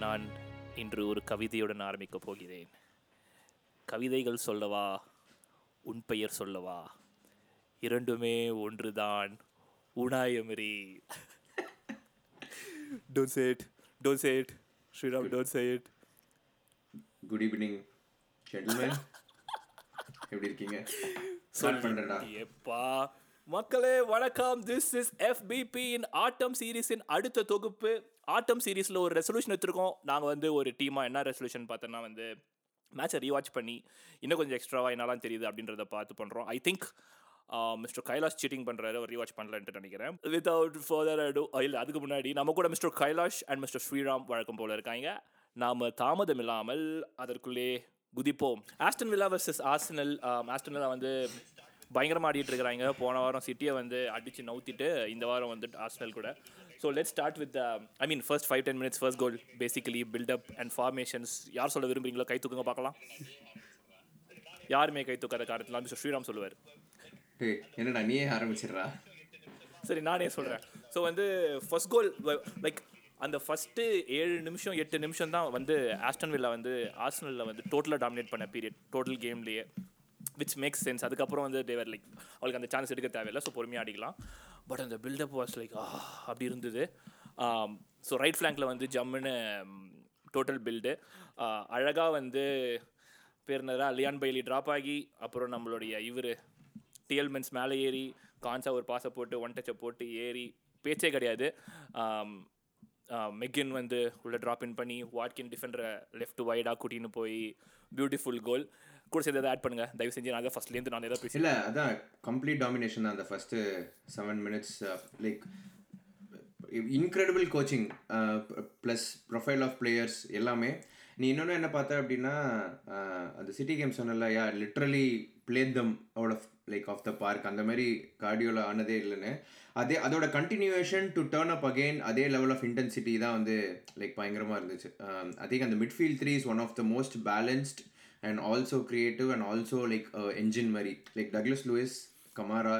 நான் இன்று ஒரு கவிதையுடன் ஆரம்பிக்கப் போகிறேன். கவிதைகள் சொல்லவா? உன் பெயர் சொல்லவா? இரண்டுமே ஒன்றுதான். உனாயமரி don't say it don't say it Sriram don't say it good evening gentleman எப்படி இருக்கீங்க? ஸ்டார்ட் பண்றேன்டா. எப்பா மக்களே வணக்கம். திஸ் இஸ் எஃபிபி இன் ஆட்டம் சீரீஸின் அடுத்த தொகுப்பு. ஆட்டம் சீரீஸில் ஒரு ரெசல்யூஷன் எடுத்திருக்கோம் நாங்கள் வந்து ஒரு டீமாக என்ன ரெசல்யூஷன் பார்த்தோன்னா வந்து மேட்சை ரீவாட்ச் பண்ணி இன்னும் கொஞ்சம் எக்ஸ்ட்ராவாக என்னலாம் தெரியுது அப்படின்றத பார்த்து பண்ணுறோம் I think mister Kailash cheating பண்ணுறாரு அவர் ரீவாச் பண்ணலன்ட்டு நினைக்கிறேன். வித்தவுட் ஃபர்தர் அடு இல்லை அதுக்கு முன்னாடி நம்ம கூட mister Kailash and mister Sriram வழக்கம் போல இருக்காங்க. நாம் தாமதம் இல்லாமல் அதற்குள்ளே குதிப்போம். Aston Villa versus Arsenal Aston Villa வந்து பயங்கரமாக ஆடிட்டு இருக்கிறாங்க. போன வாரம் சிட்டியை வந்து அடித்து நவுத்திட்டு இந்த வாரம் வந்து ஆஸ்டனல் கூட. So let start with I mean first five ten minutes first goal basically buildup and formations யார் சொல்ல விரும்புறீங்களோ கை தூக்குங்க பார்க்கலாம். யாருமே கை தூக்காத காரணத்தில் மிஸ்டர் ஸ்ரீராம் சொல்லுவார். என்னடா நீயே ஆரம்பிச்சிடுறா? சரி நானே சொல்கிறேன் ஸோ வந்து ஃபர்ஸ்ட் கோல் லைக் அந்த ஃபஸ்ட்டு ஏழு நிமிஷம் எட்டு நிமிஷம் தான் வந்து ஆஸ்டன் வில்லா வந்து ஆர்சனலில் வந்து டோட்டலாக டாமினேட் பண்ண பீரியட் டோட்டல் கேம்லேயே விச் மேக்ஸ் சென்ஸ் அதுக்கப்புறம் வந்து தேவர் லைக் அவளுக்கு அந்த சான்ஸ் எடுக்க தேவையில்லை ஸோ பொறுமையாக அடிக்கலாம் பட் அந்த பில்டப் வாஸ் லைக் அப்படி இருந்தது. ஸோ ரைட் ஃப்ளாங்கில் வந்து ஜம்முன்னு டோட்டல் பில்டு அழகாக வந்து பேர் லியான் பைலி ட்ராப் ஆகி அப்புறம் நம்மளுடைய இவர் டிஎல்மென்ஸ் மேலே ஏறி கான்சா ஒரு பாசை போட்டு ஒன் டச்சை போட்டு ஏறி பேச்சே கிடையாது. Um, மெக்கின் வந்து உள்ளே ட்ராப் இன் பண்ணி வாட்கின் டிஃபெண்டரை லெஃப்ட் வைடாக கூட்டின்னு போய் பியூட்டிஃபுல் கோல் கூட சேர்ந்து எதாவது ஆட் பண்ணுங்க. தயவு செஞ்சு நான் தான் ஃபஸ்ட்லேருந்து நான் எதாவது பேசி இல்ல அதான் கம்ப்ளீட் டாமினேஷன் தான் அந்த first seven minutes like incredible coaching plus profile of players எல்லாமே. நீ இன்னொன்று என்ன பார்த்த அப்படின்னா uh, அந்த சிட்டி கேம் சொன்னல yeah literally play them out of like of the park அந்த மாதிரி கார்டியோவில் ஆனதே இல்லைன்னு. அதே அதோட continuation to turn up again அதே லெவல் ஆஃப் இன்டென்சிட்டி தான் வந்து லைக் பயங்கரமாக இருந்துச்சு. ஐ திங்க் அந்த midfield three is one of the most balanced and also creative and also like engine மாதிரி. Like Douglas Luiz Kamara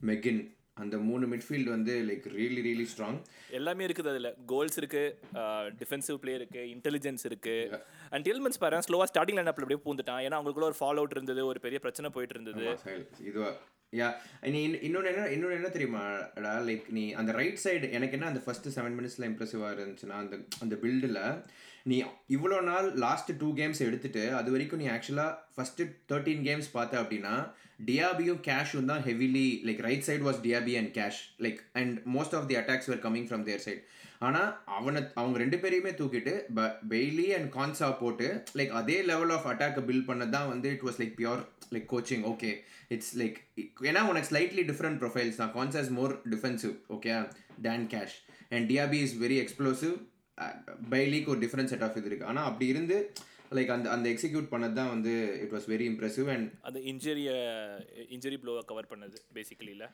McGinn அந்த மூணு midfield வந்து லைக் ரியலி ரியலி ஸ்ட்ராங் எல்லாமே இருக்குது அதில். கோல்ஸ் இருக்குது டிஃபென்சிவ் பிளே இருக்குது இன்டெலிஜென்ஸ் இருக்குது அண்ட் டெல்மென்ஸ் பாரு ஸ்லோவாக ஸ்டார்டிங் லைன் அப்பில் அப்படியே பூந்துட்டான் ஏன்னா அவங்களுக்குள்ள ஒரு ஃபாலோ அவுட் இருந்தது ஒரு பெரிய பிரச்சனை போயிட்டு இருந்தது. இதுவா. யா நீ இன்ன- இன்னொன்னு என்ன இன்னொன்று என்ன தெரியுமாடா? லைக் நீ அந்த ரைட் சைடு எனக்கு என்ன அந்த ஃபர்ஸ்ட் செவன் மினிட்ஸில் இம்ப்ரெசிவாக இருந்துச்சுன்னா அந்த அந்த பில்டில் நீ இவ்வளோ நாள் லாஸ்ட் டூ கேம்ஸ் எடுத்துட்டு அது வரைக்கும் நீ ஆக்சுவலாக ஃபஸ்ட்டு தேர்ட்டீன் கேம்ஸ் பார்த்த அப்படின்னா டியாபியும் கேஷும் தான் heavily like right side was Diaby and Cash like and most of the attacks were coming from their side ஆனால் அவனை அவங்க ரெண்டு பேரையுமே தூக்கிட்டு ப பெய்லி அண்ட் கான்சா போட்டு லைக் அதே லெவல் ஆஃப் அட்டாக்கை பில்ட் பண்ணது தான் வந்து it was like pure like coaching okay it's like ஏன்னா உனக்கு ஸ்லைட்லி டிஃப்ரெண்ட் ப்ரொஃபைல்ஸ் தான். Konsa is more defensive okay then Cash and Diaby is very explosive பைலிக்கு ஒரு டிஃப்ரெண்ட் செட் ஆஃப் இது இருக்குது ஆனால் அப்படி இருந்து லைக் அந்த அந்த எக்ஸிக்யூட் பண்ணது தான் வந்து it was very impressive and அந்த இன்ஜுரியை இன்ஜுரி ப்ளோவை கவர் பண்ணது பேசிக்கலி இல்லை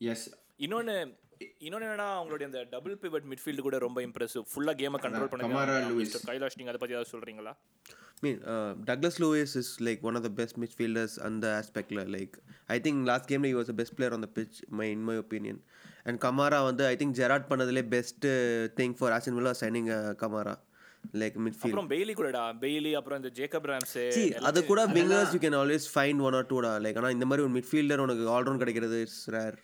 எஸ் இன்னொன்று இன்னொன்று என்னன்னா அவங்களுடைய அந்த டபுள் பிவட் மிட்ஃபீல்டு கூட ரொம்ப இம்ப்ரெசிவ் ஃபுல்லாக கேமை கண்ட்ரோல் கமாரா பண்ண லூயிஸ். கைலாஷ் நீங்கள் அதை பற்றி ஏதாவது சொல்கிறீங்களா mean, uh, Douglas Lewis is like one of the best midfielders on the aspect. la- Like, I think last game he was the best player on the pitch, And Kamara, வந்து I think Gerard பண்ணதுலே best uh, thing for Aston Villa was signing uh, Kamara, like midfield. அப்புறம் Bailey கூடடா. Bailey அப்புறம் இந்த Jacob ராம்ஸு See, அது கூட wingers you can always find one or two டா. Like ஆனால் இந்த மாதிரி ஒரு midfielder உனக்கு ஆல்ரவுண்ட் கிடைக்கிறது இட்ஸ் ரேர்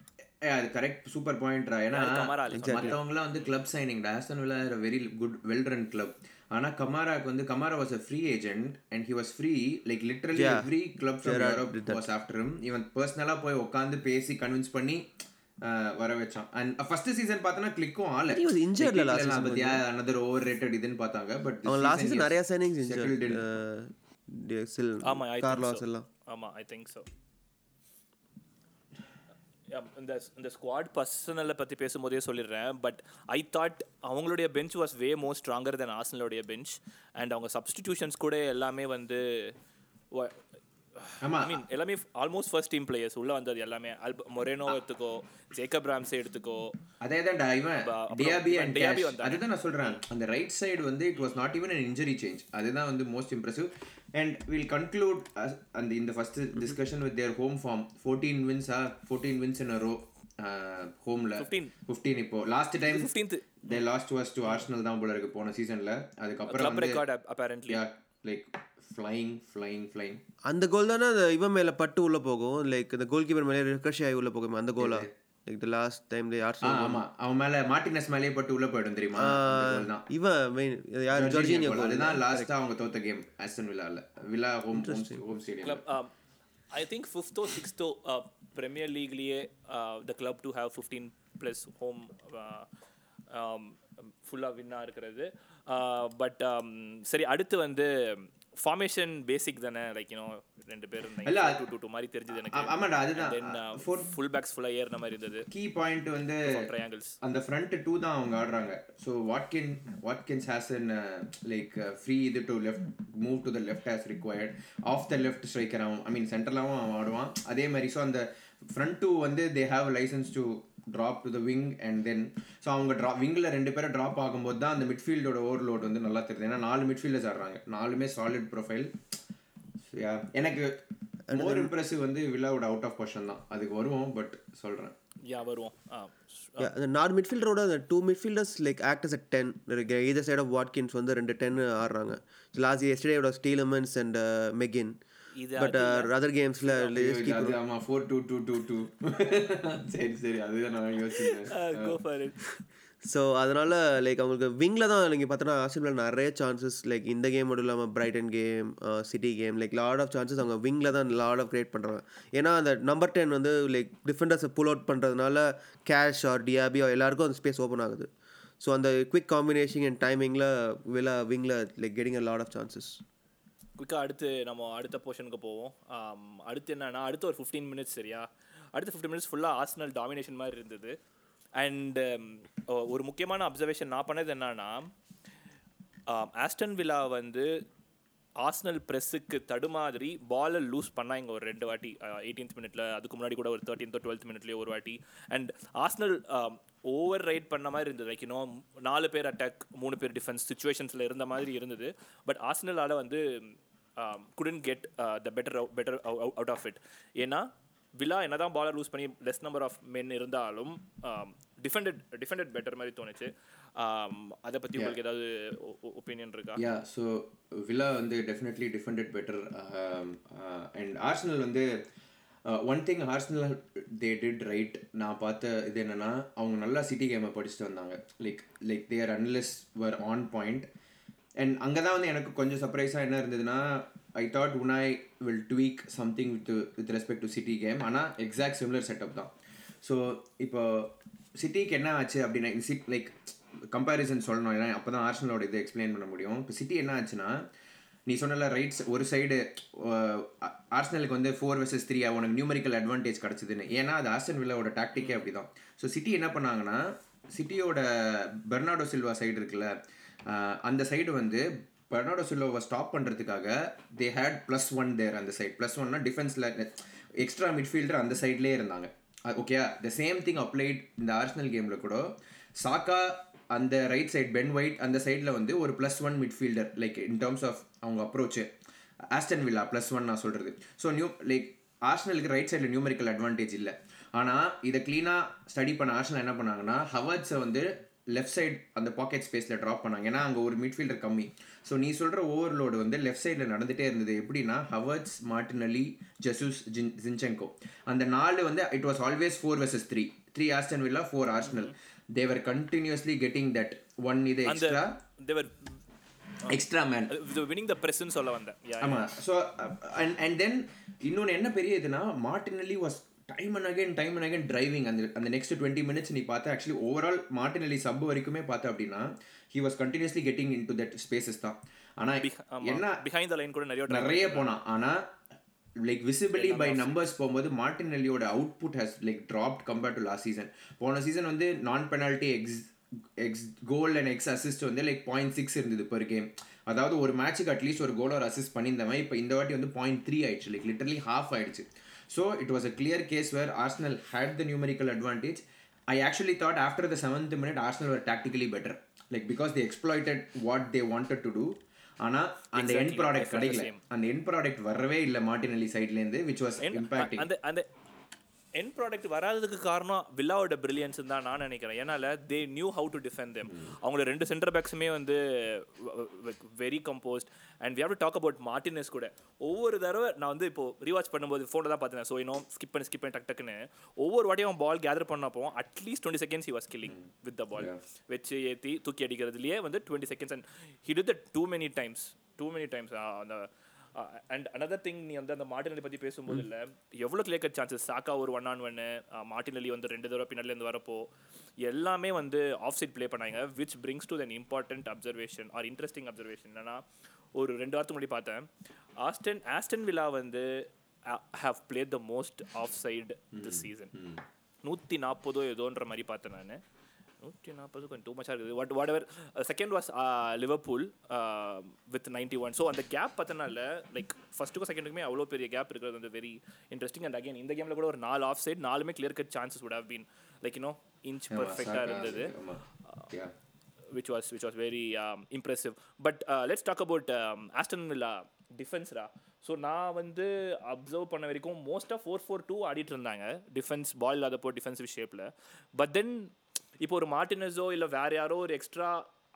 ஏ அது கரெக்ட் சூப்பர் பாயிண்ட்ரா ஏன்னா கமாரா மற்றவங்களாம் வந்து club signing Aston Villa very good well run club ஆனா கமாராக்கு வந்து Kamara was a free agent and he was free like literally every club from Europe was after him இவன் பர்சனலா போய் உட்காந்து பேசி கன்வின்ஸ் பண்ணி வர வச்சான். அண்ட் ஃபர்ஸ்ட் சீசன் பார்த்தனா கிளிக்கும் ஆல was injured la last season பத்தியா? another ஓவர் ரேட்டட் இதுன்னு பார்த்தாங்க. பட் அவன் லாஸ்ட் சீசன் நிறைய சைனிங்ஸ் settled in. இன்ஜர் சில் ஆமாம் ஐ கார்லாஸ் எல்லாம். ஆமாம் ஐ திங்க் ஸோ இந்த இந்த ஸ்குவாட் பர்சனலை பற்றி பேசும்போதே சொல்லிடுறேன். பட் ஐ தாட் அவங்களுடைய bench was way more stronger than ஆர்சனலுடைய bench and அவங்க சப்ஸ்டிடியூஷன்ஸ் கூட எல்லாமே வந்து ஆமா ஐ மீன் எல்லாமே ஆல்மோஸ்ட் ஃபர்ஸ்ட் டீம் பிளேயர்ஸ் உள்ள வந்தது எல்லாமே. அல்ப மொரேனோ எடுத்துக்கோ ஜேக்கப் ராம்ஸே எடுத்துக்கோ. அதே தான்டா இவன் டியாபி அண்ட் டியாபி கேஷ் வந்தாரு. அதுதான் நான் சொல்றேன். அந்த ரைட் சைடு வந்து it was not even an injury change அதுதான் வந்து most impressive and will conclude அந்த இந்த first discussion with their home form fourteen வின்ஸா fourteen wins in row ஹோம்ல 15. ஃபிஃப்டீன் இப்போ. Last time fifteenth they lost was to Arsenal தான் போல இருக்கு போன சீசன்ல அதுக்கப்புறம் வந்து லைக் ஃப்ளைங் ஃப்ளைங் ஃப்ளைங் அந்த கோல் தானே அந்த இவன் மேலே பட்டு உள்ளே போகும்? லைக் இந்த கோல் கீப்பர் மேலே ரிகர்ஷி ஆகி உள்ளே போகும் அந்த Cola like the last time ah Arsenal ஆமா. அவன் மேல மார்டினஸ் மேலேயே பட்டு உள்ள போயிடும் தெரியுமா? அந்த goal தான். இவன் மெயின் யார்? ஜார்ஜினியோ. கோல் அதுதான் லாஸ்டா அவங்க தோத்த game Aston வில்லால Villa home home stadium club um, I think fifth or sixth uh, Premier League liye uh, the club to have 15 plus home uh, um, ஃபுல்லாக வின்னாக இருக்கிறது. பட் சரி அடுத்து வந்து ஃபார்மேஷன் பேசிக் தானே? லைக் யூனோ ரெண்டு பேரும் இல்ல, டூ டூ டூ மாதிரி தெரிஞ்சது எனக்கு. ஆமாடா அதுதான். தென் ஃபுல் பேக்ஸ் ஃபுல்லாக ஏறின மாதிரி இருந்தது. கீ பாயிண்ட் வந்து ட்ரையாங்கிள்ஸ் அந்த ஃப்ரண்ட் டூ தான் அவங்க ஆடுறாங்க. So Watkin Watkins has an like free இது to left move to the left has required of the left striker அவன் ஐ மீன் சென்டர்லாவும் அவன் ஆடுவான். அதே மாதிரி ஸோ அந்த ஃப்ரண்ட் டூ வந்து they have licence to drop to the wing and then so அவங்க draw விங்கில் ரெண்டு பேரும் ட்ராப் ஆகும்போது தான் அந்த மிட்ஃபீல்டோட ஓவர்லோட் வந்து நல்லா தெரியுது. ஏன்னா நாலு மிட்ஃபீல்டர்ஸ் ஆடுறாங்க நாலுமே சாலிட் ப்ரொஃபைல் எனக்கு மோர் இம்ப்ரெசிவ் வந்து வில்லாவோட அவுட் ஆஃப் பொசிஷன் தான். அதுக்கு வருவோம் பட் சொல்கிறேன் யா வருவோம். நாலு மிட்ஃபீல்டரோட two midfielders like act as a ten either side of Watkins வந்து ரெண்டு டென் ஆடுறாங்க. லாஸ்ட் எஸ்டேயோட ஸ்டீலமன்ஸ் அண்ட் மெகின் இது பட் அதர் கேம்ஸில் ஆமா four two two two two சரி சரி அதுதான் நான் யோசிச்சேன் கோ ஃபார் இட் ஸோ அதனால் லைக் அவங்களுக்கு விங்கில் தான் நீங்கள் பார்த்தோன்னா ஆர்சனல் நிறைய சான்சஸ் லைக் இந்த கேம் மட்டும் இல்லாமல் Brighton game City game like lot of chances அவங்க விங்கில் தான் லாட் ஆஃப் கிரியேட் பண்ணுறாங்க ஏன்னா அந்த நம்பர் டென் வந்து லைக் டிஃபெண்டர்ஸை புல் அவுட் பண்ணுறதுனால கேஷ் ஆர் டிஆபியோ எல்லாருக்கும் அந்த ஸ்பேஸ் ஓப்பன் ஆகுது. ஸோ அந்த குவிக் காம்பினேஷன் அண்ட் டைமிங்கில் Villa விங்கில் like getting a lot of chances குயிக்காக அடுத்து நம்ம அடுத்த போர்ஷனுக்கு போவோம். அடுத்து என்னன்னா அடுத்து ஒரு ஃபிஃப்டீன் மினிட்ஸ் சரியா? அடுத்த ஃபிஃப்டீன் மினிட்ஸ் ஃபுல்லாக ஆர்ஸ்னல் டாமினேஷன் மாதிரி இருந்தது. அண்ட் um, ஒரு முக்கியமான அப்சர்வேஷன் நான் பண்ணது என்னன்னா ஆஸ்டன் விழா வந்து ஆஸ்னல் ப்ரெஸ்ஸுக்கு தடுமாதிரி பாலை லூஸ் பண்ணாங்க ஒரு ரெண்டு வாட்டி. எயிட்டீன்த் மினிட்ல அதுக்கு முன்னாடி கூட ஒரு தேர்ட்டீன்த்தோ டுவெல்த் மினிட்லேயே ஒரு வாட்டி. அண்ட் ஆஸ்னல் ஓவர் ரைட் பண்ண மாதிரி இருந்தது. லைக் இன்னும் நாலு பேர் அட்டாக் மூணு பேர் டிஃபென்ஸ் சுச்சுவேஷன்ஸில் இருந்த மாதிரி இருந்தது. பட் ஆஸ்னலால் வந்து couldn't get the better better out of it ஏன்னா வில்லா என்னதான் பாலை லூஸ் பண்ணி லெஸ் நம்பர் ஆஃப் மென் இருந்தாலும் டிஃபெண்டட் டிஃபெண்டட் பெட்டர் மாதிரி தோணுச்சு. Um, அதை பற்றி உங்களுக்கு ஏதாவது ஒப்பீனியன் இருக்கா? யா ஸோ வில்லா வந்து definitely defended better and Arsenal வந்து one thing Arsenal they did right நான் பார்த்த இது என்னன்னா அவங்க நல்லா சிட்டி கேமை படிச்சுட்டு வந்தாங்க. Like like there unless were on point and அங்கே தான் வந்து எனக்கு கொஞ்சம் சர்ப்ரைஸாக என்ன இருந்ததுன்னா I thought Unai will tweak something with with respect to City game ஆனால் எக்ஸாக்ட் சிமிலர் செட்டப் தான். ஸோ இப்போ சிட்டிக்கு என்ன ஆச்சு அப்படின்னா சிட் லைக் கம்பேரிசன் சொல்லணும். ஏன்னா அப்போ தான் ஆர்ஷனலோட இதை எக்ஸ்பிளைன் பண்ண முடியும். இப்போ சிட்டி என்ன ஆச்சுன்னா நீ சொன்னல ரைட்ஸ் ஒரு சைடு ஆர்ஷனலுக்கு வந்து ஃபோர் வெர்சஸ் த்ரீ உனக்கு நியூமரிக்கல் அட்வான்டேஜ் கிடச்சிதுன்னு. ஏன்னா அது ஆர்சன் வில்லாவோட டாக்டிக்கே அப்படி தான் ஸோ சிட்டி என்ன பண்ணாங்கன்னா சிட்டியோட பெர்னாடோ சில்வா சைடு இருக்குல்ல அந்த சைடு வந்து பெர்னாடோ சில்லோவை ஸ்டாப் பண்ணுறதுக்காக they had plus one there அந்த சைட் ப்ளஸ் ஒன்னா டிஃபென்ஸில் எக்ஸ்ட்ரா மிட்ஃபீல்டர் அந்த சைட்லேயே இருந்தாங்க. Okay the same thing applied இந்த ஆர்சனல் கேமில் கூட. சாக்கா அந்த ரைட் சைட் பென் ஒயிட் அந்த சைடில் வந்து ஒரு plus one midfielder like in terms of அவங்க approach Aston Villa plus one நான் சொல்கிறது ஸோ நியூ லைக் ஆர்ஷனலுக்கு ரைட் சைடில் நியூமரிக்கல் அட்வான்டேஜ் இல்லை. ஆனால் இதை க்ளீனாக ஸ்டடி பண்ண ஆர்சனல் என்ன பண்ணாங்கன்னா ஹவர்ட்ஸை வந்து லெஃப்ட் சைடு அந்த பாக்கெட் ஸ்பேஸில் ட்ராப் பண்ணாங்க. ஏன்னா அங்கே ஒரு மிட்ஃபீல்டர் கம்மி. ஸோ நீ சொல்கிற ஓவர்லோடு வந்து லெஃப்ட் சைடில் நடந்துகிட்டே இருந்தது. எப்படின்னா ஹவர்ட்ஸ் மார்டினலி ஜெசூஸ் ஜின் ஜின்செங்கோ அந்த நாலு வந்து it was always four versus three three Aston Villa four Arsenal they're continuously getting that one இது extra they're extra man winning the பிரஸ்ன்னு சொல்ல வந்தேன். Yeah, ஆமா. ஸோ அண்ட் அண்ட் தென் இன்னொன்று என்ன பெரிய இதுனா Martinelli was time and again time and again driving அந்த அந்த நெக்ஸ்ட் டுவெண்ட்டி மினிட்ஸ் நீ பார்த்த ஆக்சுவலி ஓவரால் மார்டினலி சப் வரைக்குமே பார்த்த அப்படின்னா he was continuously getting into that spaces தான் ஆனால் என்ன பிஹைண்ட் லைன் கூட நிறைய நிறைய போனான். ஆனால் லைக் விசிபிளி பை நம்பர்ஸ் போகும்போது மார்டினல்லியோட output has like dropped compared to last season போன சீசன் வந்து non penalty x x goal and x assist வந்து லைக் பாயிண்ட் சிக்ஸ் இருந்தது per கேம் அதாவது ஒரு மேட்ச்சுக்கு அட்லீஸ்ட் ஒரு கோல் ஒரு அசிஸ்ட் பண்ணியிருந்தவன். இப்போ இந்த வாட்டி வந்து பாயிண்ட் த்ரீ ஆயிடுச்சு. லைக் லிட்டர்லி ஹாஃப் ஆயிடுச்சு. So it was a clear case where Arsenal had the numerical advantage I actually thought after the seventh minute Arsenal were tactically better. Like because they exploited what they wanted to do ஆனால் அந்த end. Product I the கிடைக்கல. அந்த end product வரவே இல்லை Martinelli சைட்லேருந்து which was impacting அந்த அந்த என் product வராததுக்கு காரணம் வில்லாவோட பிரில்லியன்ஸ் தான் நான் நினைக்கிறேன். ஏன்னால they knew how to defend them அவங்களோட ரெண்டு சென்டர் பேக்ஸுமே வந்து very composed and we have to talk about Martinez கூட. ஒவ்வொரு தடவை நான் வந்து இப்போ ரீவாச் பண்ணும்போது ஃபோனில் தான் பார்த்தேன் ஸோ இன்னும் ஸ்கிப் பண்ணி ஸ்கிப் பண்ணி டக் டக்குன்னு. ஒவ்வொரு வாட்டியும் அவன் பால் கேதர் பண்ணப்போ at least twenty seconds he was killing with the ball வச்சு ஏற்றி தூக்கி அடிக்கிறதுலேயே வந்து twenty seconds and he the too many times too many times அந்த அண்ட் another திங் நீ வந்து அந்த மார்டினலி பற்றி பேசும்போது இல்லை எவ்வளோ கிளியர் கட் சான்சஸ் சாக்கா ஒரு ஒன் ஆன் ஒன்னு மார்டினலி வந்து ரெண்டு தடவை பின்னாடிலேருந்து வரப்போ எல்லாமே வந்து ஆஃப் சைட் ப்ளே பண்ணாங்க which brings to then important observation or interesting observation என்னன்னா ஒரு ரெண்டு வாரத்துக்கு முன்னாடி பார்த்தேன் ஆஸ்டன் ஆஸ்டன் வில்லா வந்து have played the most offside this season நூற்றி நாற்பதோ ஏதோன்ற மாதிரி பார்த்தேன் நான். நூற்றி நாற்பது கொஞ்சம் டூ மச்சாக இருக்குது. What whatever second was Liverpool with ninety one so அந்த கேப் பார்த்தனால லைக் ஃபஸ்ட்டுக்கும் செகண்டுக்குமே அவ்வளோ பெரிய கேப் இருக்கிறது வந்து வெரி இன்ட்ரெஸ்டிங் அண்ட் அகைன் இந்த கேமில் கூட ஒரு நாலு ஆஃப் சைட் நாலுமே clear cut chances would have been like you know inch பர்ஃபெக்டாக இருந்தது. ஆமா. Yeah which was which was very um, impressive. But uh, let's talk about um, Aston Villa defense ரா ஸோ நான் வந்து அப்சர்வ் பண்ண வரைக்கும் மோஸ்ட்டாக ஃபோர் ஃபோர் டூ ஆடிட்டு இருந்தாங்க. டிஃபென்ஸ் பால் இல்லாதப்போ டிஃபென்சிவ் ஷேப்பில் பட் தென் இப்போ ஒரு மார்டினஸோ இல்லை வேறு யாரோ ஒரு எக்ஸ்ட்ரா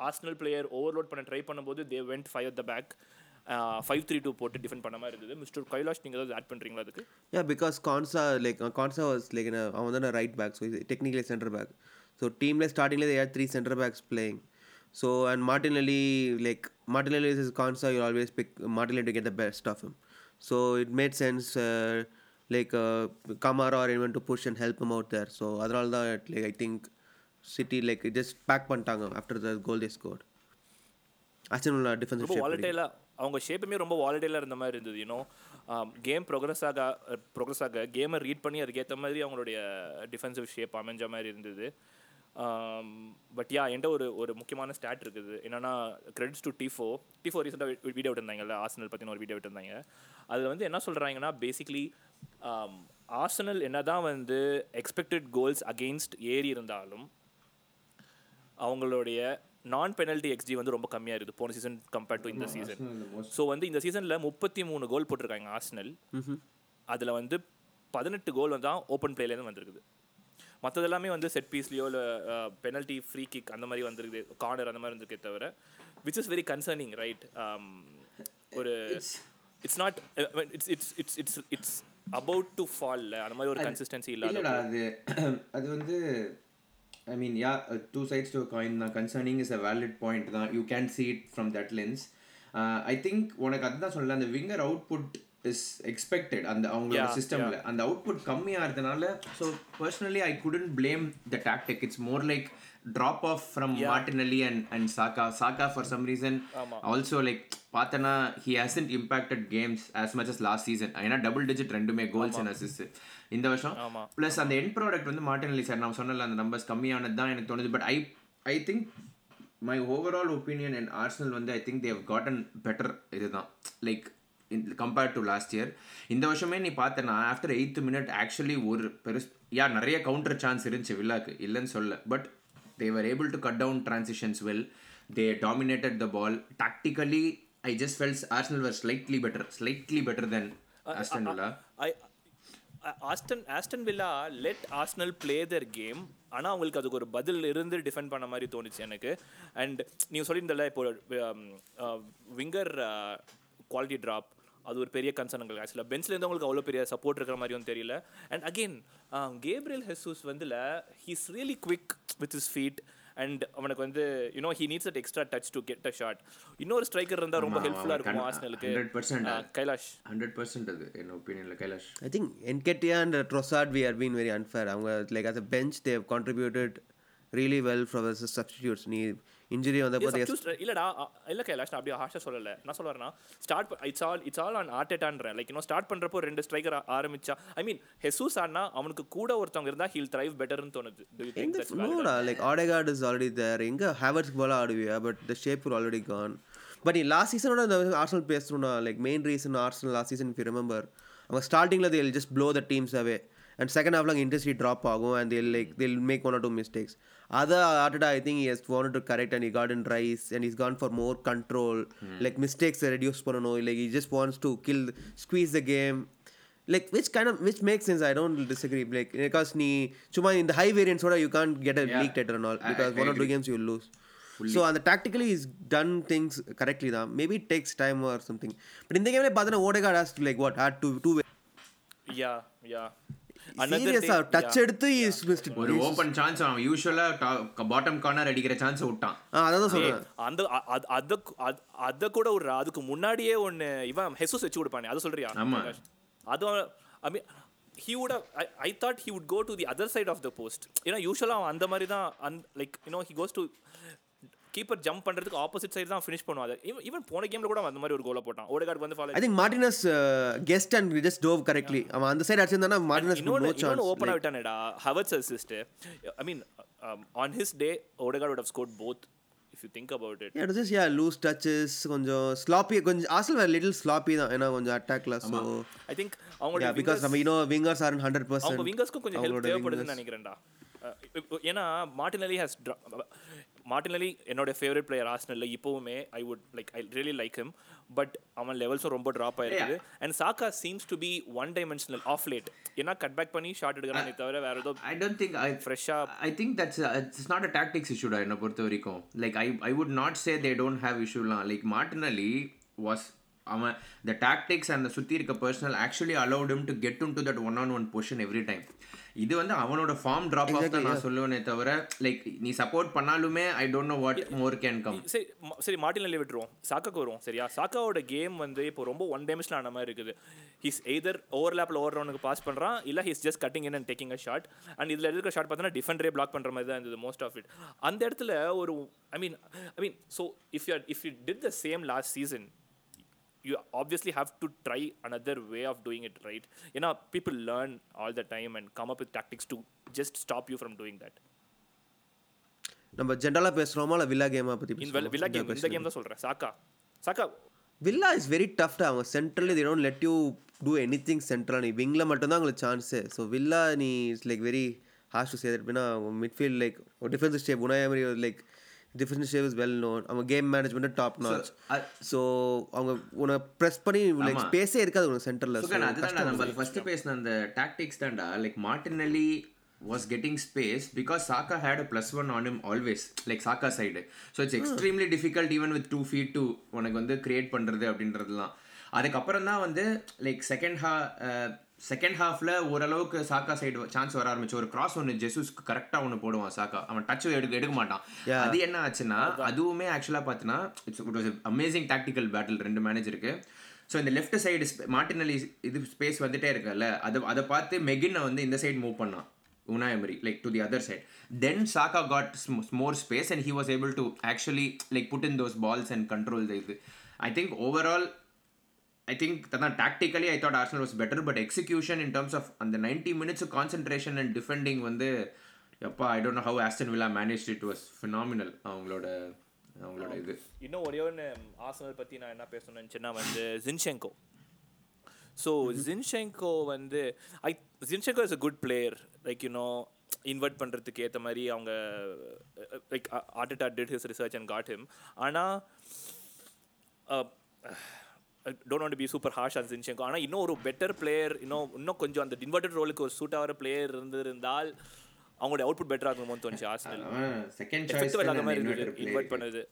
ஆர்ஸ்னல் பிளேயர் ஓவர்லோட் பண்ண ட்ரை பண்ணும்போது they went five at the back five three two போட்டு டிஃபெண்ட் பண்ண மாதிரி இருந்தது மிஸ்டர் கைலாஷ் நீங்கள் ஏதாவது ஆட் பண்ணுறீங்களா அதுக்கு yeah because Konsa like Konsa was like அவன் தானே right back so technically centre back so டீமில் ஸ்டார்டிங்கில் are three centre backs playing so and Martinelli like Martinelli is Konsa you always pick Martinelli to get the best of him so it made sense like Kamara or invent to push and help um out there so அதனால தான் like I think City like just pack பண்ணிட்டாங்க after the goal they scored. Aston Villa defensive ரொம்ப. வாலட்டைலாக அவங்க ஷேப்புமே ரொம்ப வாலட்டைலாக இருந்த மாதிரி இருந்தது you know game progress ஆக ப்ரோக்ரஸ் ஆக கேமை ரீட் பண்ணி அதுக்கேற்ற மாதிரி அவங்களுடைய டிஃபென்சிவ் ஷேப் அமைஞ்ச மாதிரி இருந்தது பட் யா என்கிட்ட ஒரு ஒரு முக்கியமான ஸ்டாட் இருக்குது என்னன்னா கிரெடிட்ஸ் டு டிஃபோ டிஃபோ ரீசெண்டாக வீடியோ விட்டுருந்தாங்கல்ல ஆர்சனல் பற்றின ஒரு வீடியோ விட்டுருந்தாங்க அதில் வந்து என்ன சொல்கிறாங்கன்னா பேசிக்லி ஆர்சனல் என்ன தான் வந்து எக்ஸ்பெக்டட் கோல்ஸ் அகெயின்ஸ்ட் ஏறி இருந்தாலும் அவங்களுடைய நான் பெனல்டி எக்ஸ்ஜி வந்து ரொம்ப கம்மியாக இருக்குது போன சீசன் கம்பேர்ட் டு இந்த சீசன் ஸோ வந்து இந்த சீசனில் முப்பத்தி மூணு கோல் போட்டிருக்காங்க ஆர்சனல் அதில் வந்து பதினெட்டு கோல் வந்து தான் ஓப்பன் பிளேலேருந்து வந்திருக்குது. மற்றது எல்லாமே வந்து செட் பீஸ்லையோ இல்லை பெனல்ட்டி ஃப்ரீ கிக் அந்த மாதிரி வந்திருக்குது. கார்னர் அந்த மாதிரி வந்திருக்கே தவிர which is very concerning right ஒரு it's not it's it's it's it's it's about to fall அந்த மாதிரி ஒரு கன்சிஸ்டன்சி இல்லாத அது அது வந்து I mean yeah two sides to coin தான் concerning is a valid point தான் you can see it from that lens I think உனக்கு அதுதான் சொல்லல. அந்த விங்கர் அவுட்புட் இஸ் எக்ஸ்பெக்டட் அந்த அவங்களோட Yeah, சிஸ்டம்ல அந்த அவுட்புட் கம்மியா இருந்தனால so personally I couldn't blame the tactic it's more like drop off from Martinelli and and Saka Saka for some reason also like பார்த்தனா he hasn't impacted games as much as last season ஏன்னா double digit ரெண்டுமே goals and assist இந்த வருஷம். Plus அந்த end product வந்து Martinelli sir நான் சொன்னல அந்த நம்பர்ஸ் கம்மியானது தான் எனக்கு தோணுது. But I I think my overall opinion and Arsenal வந்து I think they've gotten better இதுதான். Like compared to last year இந்த வருஷமே நீ பார்த்தனா ஆஃப்டர் எயித்து மினிட் ஆக்சுவலி ஒரு பெருஸ் யா நிறைய கவுண்டர் சான்ஸ் இருந்துச்சு வில்லாக்கு. இல்லைன்னு சொல்ல but they're able to cut down transitions well they dominated the ball tactically I just felt Arsenal were slightly better slightly better than Aston Villa Aston Aston Villa let Aston play their game ஆனால் அவங்களுக்கு அதுக்கு ஒரு பதில் இருந்து defend பண்ண மாதிரி தோணுச்சு எனக்கு. அண்ட் நீங்கள் சொல்லியிருந்தல இப்போ விங்கர் குவாலிட்டி ட்ராப் அது ஒரு பெரிய கன்சர்ன் உங்களுக்கு. ஆக்சுவலாக பெஞ்சில் இருந்தவங்களுக்கு அவ்வளோ பெரிய சப்போர்ட் இருக்கிற மாதிரியும் தெரியல. And again Gabriel Jesus வந்துல he's really quick with his feet and அவனுக்கு வந்து you know he needs at extra touch to get a shot இன்னொரு ஸ்ட்ரைக்கர் இருந்தால் ரொம்ப ஹெல்ப்ஃபுல்லாக இருக்கும் 100% கைலாஷ். ஹண்ட்ரட் பர்சன்ட் அது என்ன ஒப்பீனியனில் Kailash. I think Enketia and uh, Trossard we are being very unfair. அவங்க like as a bench they have contributed really well from as a substitutes. நீ injury வந்தப்போ இல்லடா இல்ல கைலாஷ் நான் அப்படியே ஹாஷா சொல்லல. நான் சொல்ல வரேன்னா start it's all it's all on ஆர்டேட்டான்றேன் like இன்னும் ஸ்டார்ட் பண்றப்போ ரெண்டு ஸ்ட்ரைக்கர் ஆரம்பிச்சா ஐ மீன் ஹெசூஸ் ஆனா அவனுக்கு கூட ஒருத்தவங்க இருந்தா ஹீல் த்ரைவ் பெட்டர்னு தோணுது? நோடா like Odegaard is already there எங்க ஹேவர்ஸ் போல ஆடுவியா? But the shape already gone but நீ லாஸ்ட் சீசனோட இந்த ஆர்சனல் பேசணும்னா like main reason Arsenal last season if remember அவங்க ஸ்டார்டிங்கில் they'll just blow the teams away and second ஹாஃப்ல அங்கே இன்ட்ரெஸ்டி ட்ராப் ஆகும் and they'll like they'll make one or two mistakes அதை Arteta I think has want to correct and he got in Rice and is gone for more control like மிஸ்டேக்ஸை reduce பண்ணணும் இல்லை he just wants to kill squeeze the game like which kind of which makes sense i don't disagree like because நீ சும்மா இந்த high variants ஓட you can't get a Yeah. league title and all I- because I one or two agree. games you will lose so அந்த tactically is done things correctly தான் maybe it takes time or something but இந்த கேம்ல பார்த்தனா Odegaard has to like what had to two yeah yeah சீரியஸா touch எடுத்து is missed ஒரு open chance அவன் யூஸ்வலா பாட்டம் கார்னர் அடிக்கிற சான்ஸ் விட்டான். அதான் தான் சொல்றேன். அந்த அத அத- அத கூட ஒரு அதுக்கு முன்னாடியே ஒன்னு இவன் ஹெசூஸ் வச்சு கொடுப்பானே. அதை சொல்றியா? ஆமா. அதுவும் I mean he would I thought he would go to the other side of the post ஏன்னா யூஸ்வலாக அவன் அந்த மாதிரி தான் and like you know he goes to keeper jump பண்றதுக்கு ஆப்போசிட் சைடு தான் ஃபினிஷ் பண்ணுவாங்க ஈவன் போன கேம்ல கூட அந்த மாதிரி ஒரு கோலை போட்டான். ஓடகார்டு வந்து follow I think Martinez guessed and just dove correctly அவன் அந்த சைடு அடிச்சிருந்தானா மார்டினஸ் நோ இன்னொன்னு chance open விட்டானேடா. Havertz assist I mean on his day Odegaard scored both if you think about it. Yeah, it was just yeah, loose touches, கொஞ்சம் sloppy, கொஞ்சம் Arsenal were little sloppy தான். ஏன்னா கொஞ்சம் attackல so I think அவங்களோட because நம்ம you know wingers aren't 100% அவங்க விங்கர்ஸ்க்கும் கொஞ்சம் ஹெல்ப் தேவைப்படுதுன்னு நினைக்கிறேன்டா. இப்ப ஏன்னா மார்டினலி ஹாஸ் மார்டினலி என்னோட ஃபேவரட் பிளேயர் ஆஸ்னல்ல இப்போவுமே I would like I really like him but அவன் லெவல்ஸும் ரொம்ப ட்ராப் ஆயிருக்குது. And Saka seems to be one dimensional of late ஏன்னா கட் பேக் பண்ணி ஷார்ட் எடுக்கிறானே தவிர வேற ஏதோ ஐ டோன்ட் திங்க் ஐ ஃப்ரெஷ்ஷா I think that's it's not a tactics இஷ்யூடா என்னை பொறுத்த வரைக்கும். Like I I would not say they don't have இஷ்யூலாம் like Martinelli was அவன் த டாக்டிக்ஸ் அந்த சுற்றி இருக்க personal actually allowed him to get to that one on one position every time இது வந்து அவனோட ஃபார்ம் ட்ராப் ஆஃப் தான் நான் சொல்லுவேனே தவிர லைக் நீ சப்போர்ட் பண்ணாலுமே I don't know what more can come சரி சரி மார்டினலி விட்டுருவோம். சாக்காக்கு வருவோம் சரியா? சாக்காவோட கேம் வந்து இப்போ ரொம்ப ஒன் டைமென்ஷனல் ஆன மாதிரி இருக்குது. ஹீஸ் எய்தர் ஓவர்லேப்பில் ஓவர் ரவுண்டுக்கு பாஸ் பண்ணுறான் இல்லை he's just cutting in and taking a shot and இதில் இருக்கிற ஷாட் பார்த்தோன்னா டிஃபெண்டரே பிளாக் பண்ணுற மாதிரி தான் இருந்தது மோஸ்ட் ஆஃப் இட் அந்த இடத்துல ஒரு I mean I mean so if you if you did the same last season you obviously have to try another way of doing it right you know people learn all the time and come up with tactics to just stop you from doing that நம்ம ஜென்ரலா பேசுறோமா இல்ல villa கேமா in Villa Villa game இந்த game தான் சொல்றேன் Saka Saka Villa is very tough அவங்க centrally they don't let you do anything central நீ விங்ல மட்டும் தான் உங்களுக்கு சான்ஸு ஸோ வில்லா நீ it's like very harsh to say that midfield like defensive step Unai மாதிரி like defensive step is well known அவங்க game management top a- so அவங்க உன்னை press பண்ணி லைக் ஸ்பேஸே இருக்காது உனக்கு சென்டரில் அதுதான் நம்ம ஃபர்ஸ்ட் பேசின அந்த டாக்டிக்ஸ் தான்டா. Like Martinelli was getting space because Saka had a plus one on him always like Saka side so it's extremely difficult even with two feet to உனக்கு வந்து கிரியேட் பண்ணுறது அப்படின்றதுலாம். அதுக்கப்புறம் தான் வந்து லைக் செகண்ட் ஹா செகண்ட் ஹாஃப்ல ஓரளவுக்கு சாக்கா சைடு சான்ஸ் வர ஆரம்பிச்சு. ஒரு கிராஸ் ஒன்று ஜெசூஸ்க்கு கரெக்டாக ஒன்று போடுவான் சாக்கா அவன் டச் எடுக்க எடுக்க மாட்டான். அது என்ன ஆச்சுன்னா அதுவுமே ஆக்சுவலாக பார்த்தீங்கன்னா it's it was amazing tactical battle ரெண்டு மேனேஜருக்கு ஸோ இந்த லெஃப்ட் சைடு மார்டினலி இது ஸ்பேஸ் வந்துட்டே இருக்குல்ல அதை அதை பார்த்து மெகினை வந்து இந்த சைடு மூவ் பண்ணான். Unai Emery like to the other side then Saka got more space and he was able to actually like put in those balls and control இது. I think overall I think தான் tactically I thought Arsenal was better but execution in terms of அந்த ninety minutes concentration and defending வந்து எப்பா I don't know how Aston Villa manage it was phenomenal அவங்களோட அவங்களோட இது. இன்னும் ஒரே ஒன்று ஆசனல் பற்றி நான் என்ன பேசணும்னு நினச்சேன்னா வந்து ஜின்ஷெங்கோ ஸோ ஜின்ஷெங்கோ வந்து I Zinchenko is a good player like you know invert பண்ணுறதுக்கு ஏற்ற மாதிரி அவங்க like Arteta did his research and got him ஆனால் don't want be super harsh on Zinchenko ஆனால் இன்னும் ஒரு பெட்டர் பிளேயர் இன்னும் இன்னும் கொஞ்சம் அந்த இன்வெர்டட் ரோலுக்கு ஒரு சூட் ஆகிற பிளேயர் இருந்திருந்தால் அவங்களோட அவுட்புட் பெட்டராக இருக்குமோன்னு தோணுச்சு ஆர்சனல் செகண்ட் மாதிரி சாய்ஸ் இருந்தது இன்வெர்ட் பண்ணது.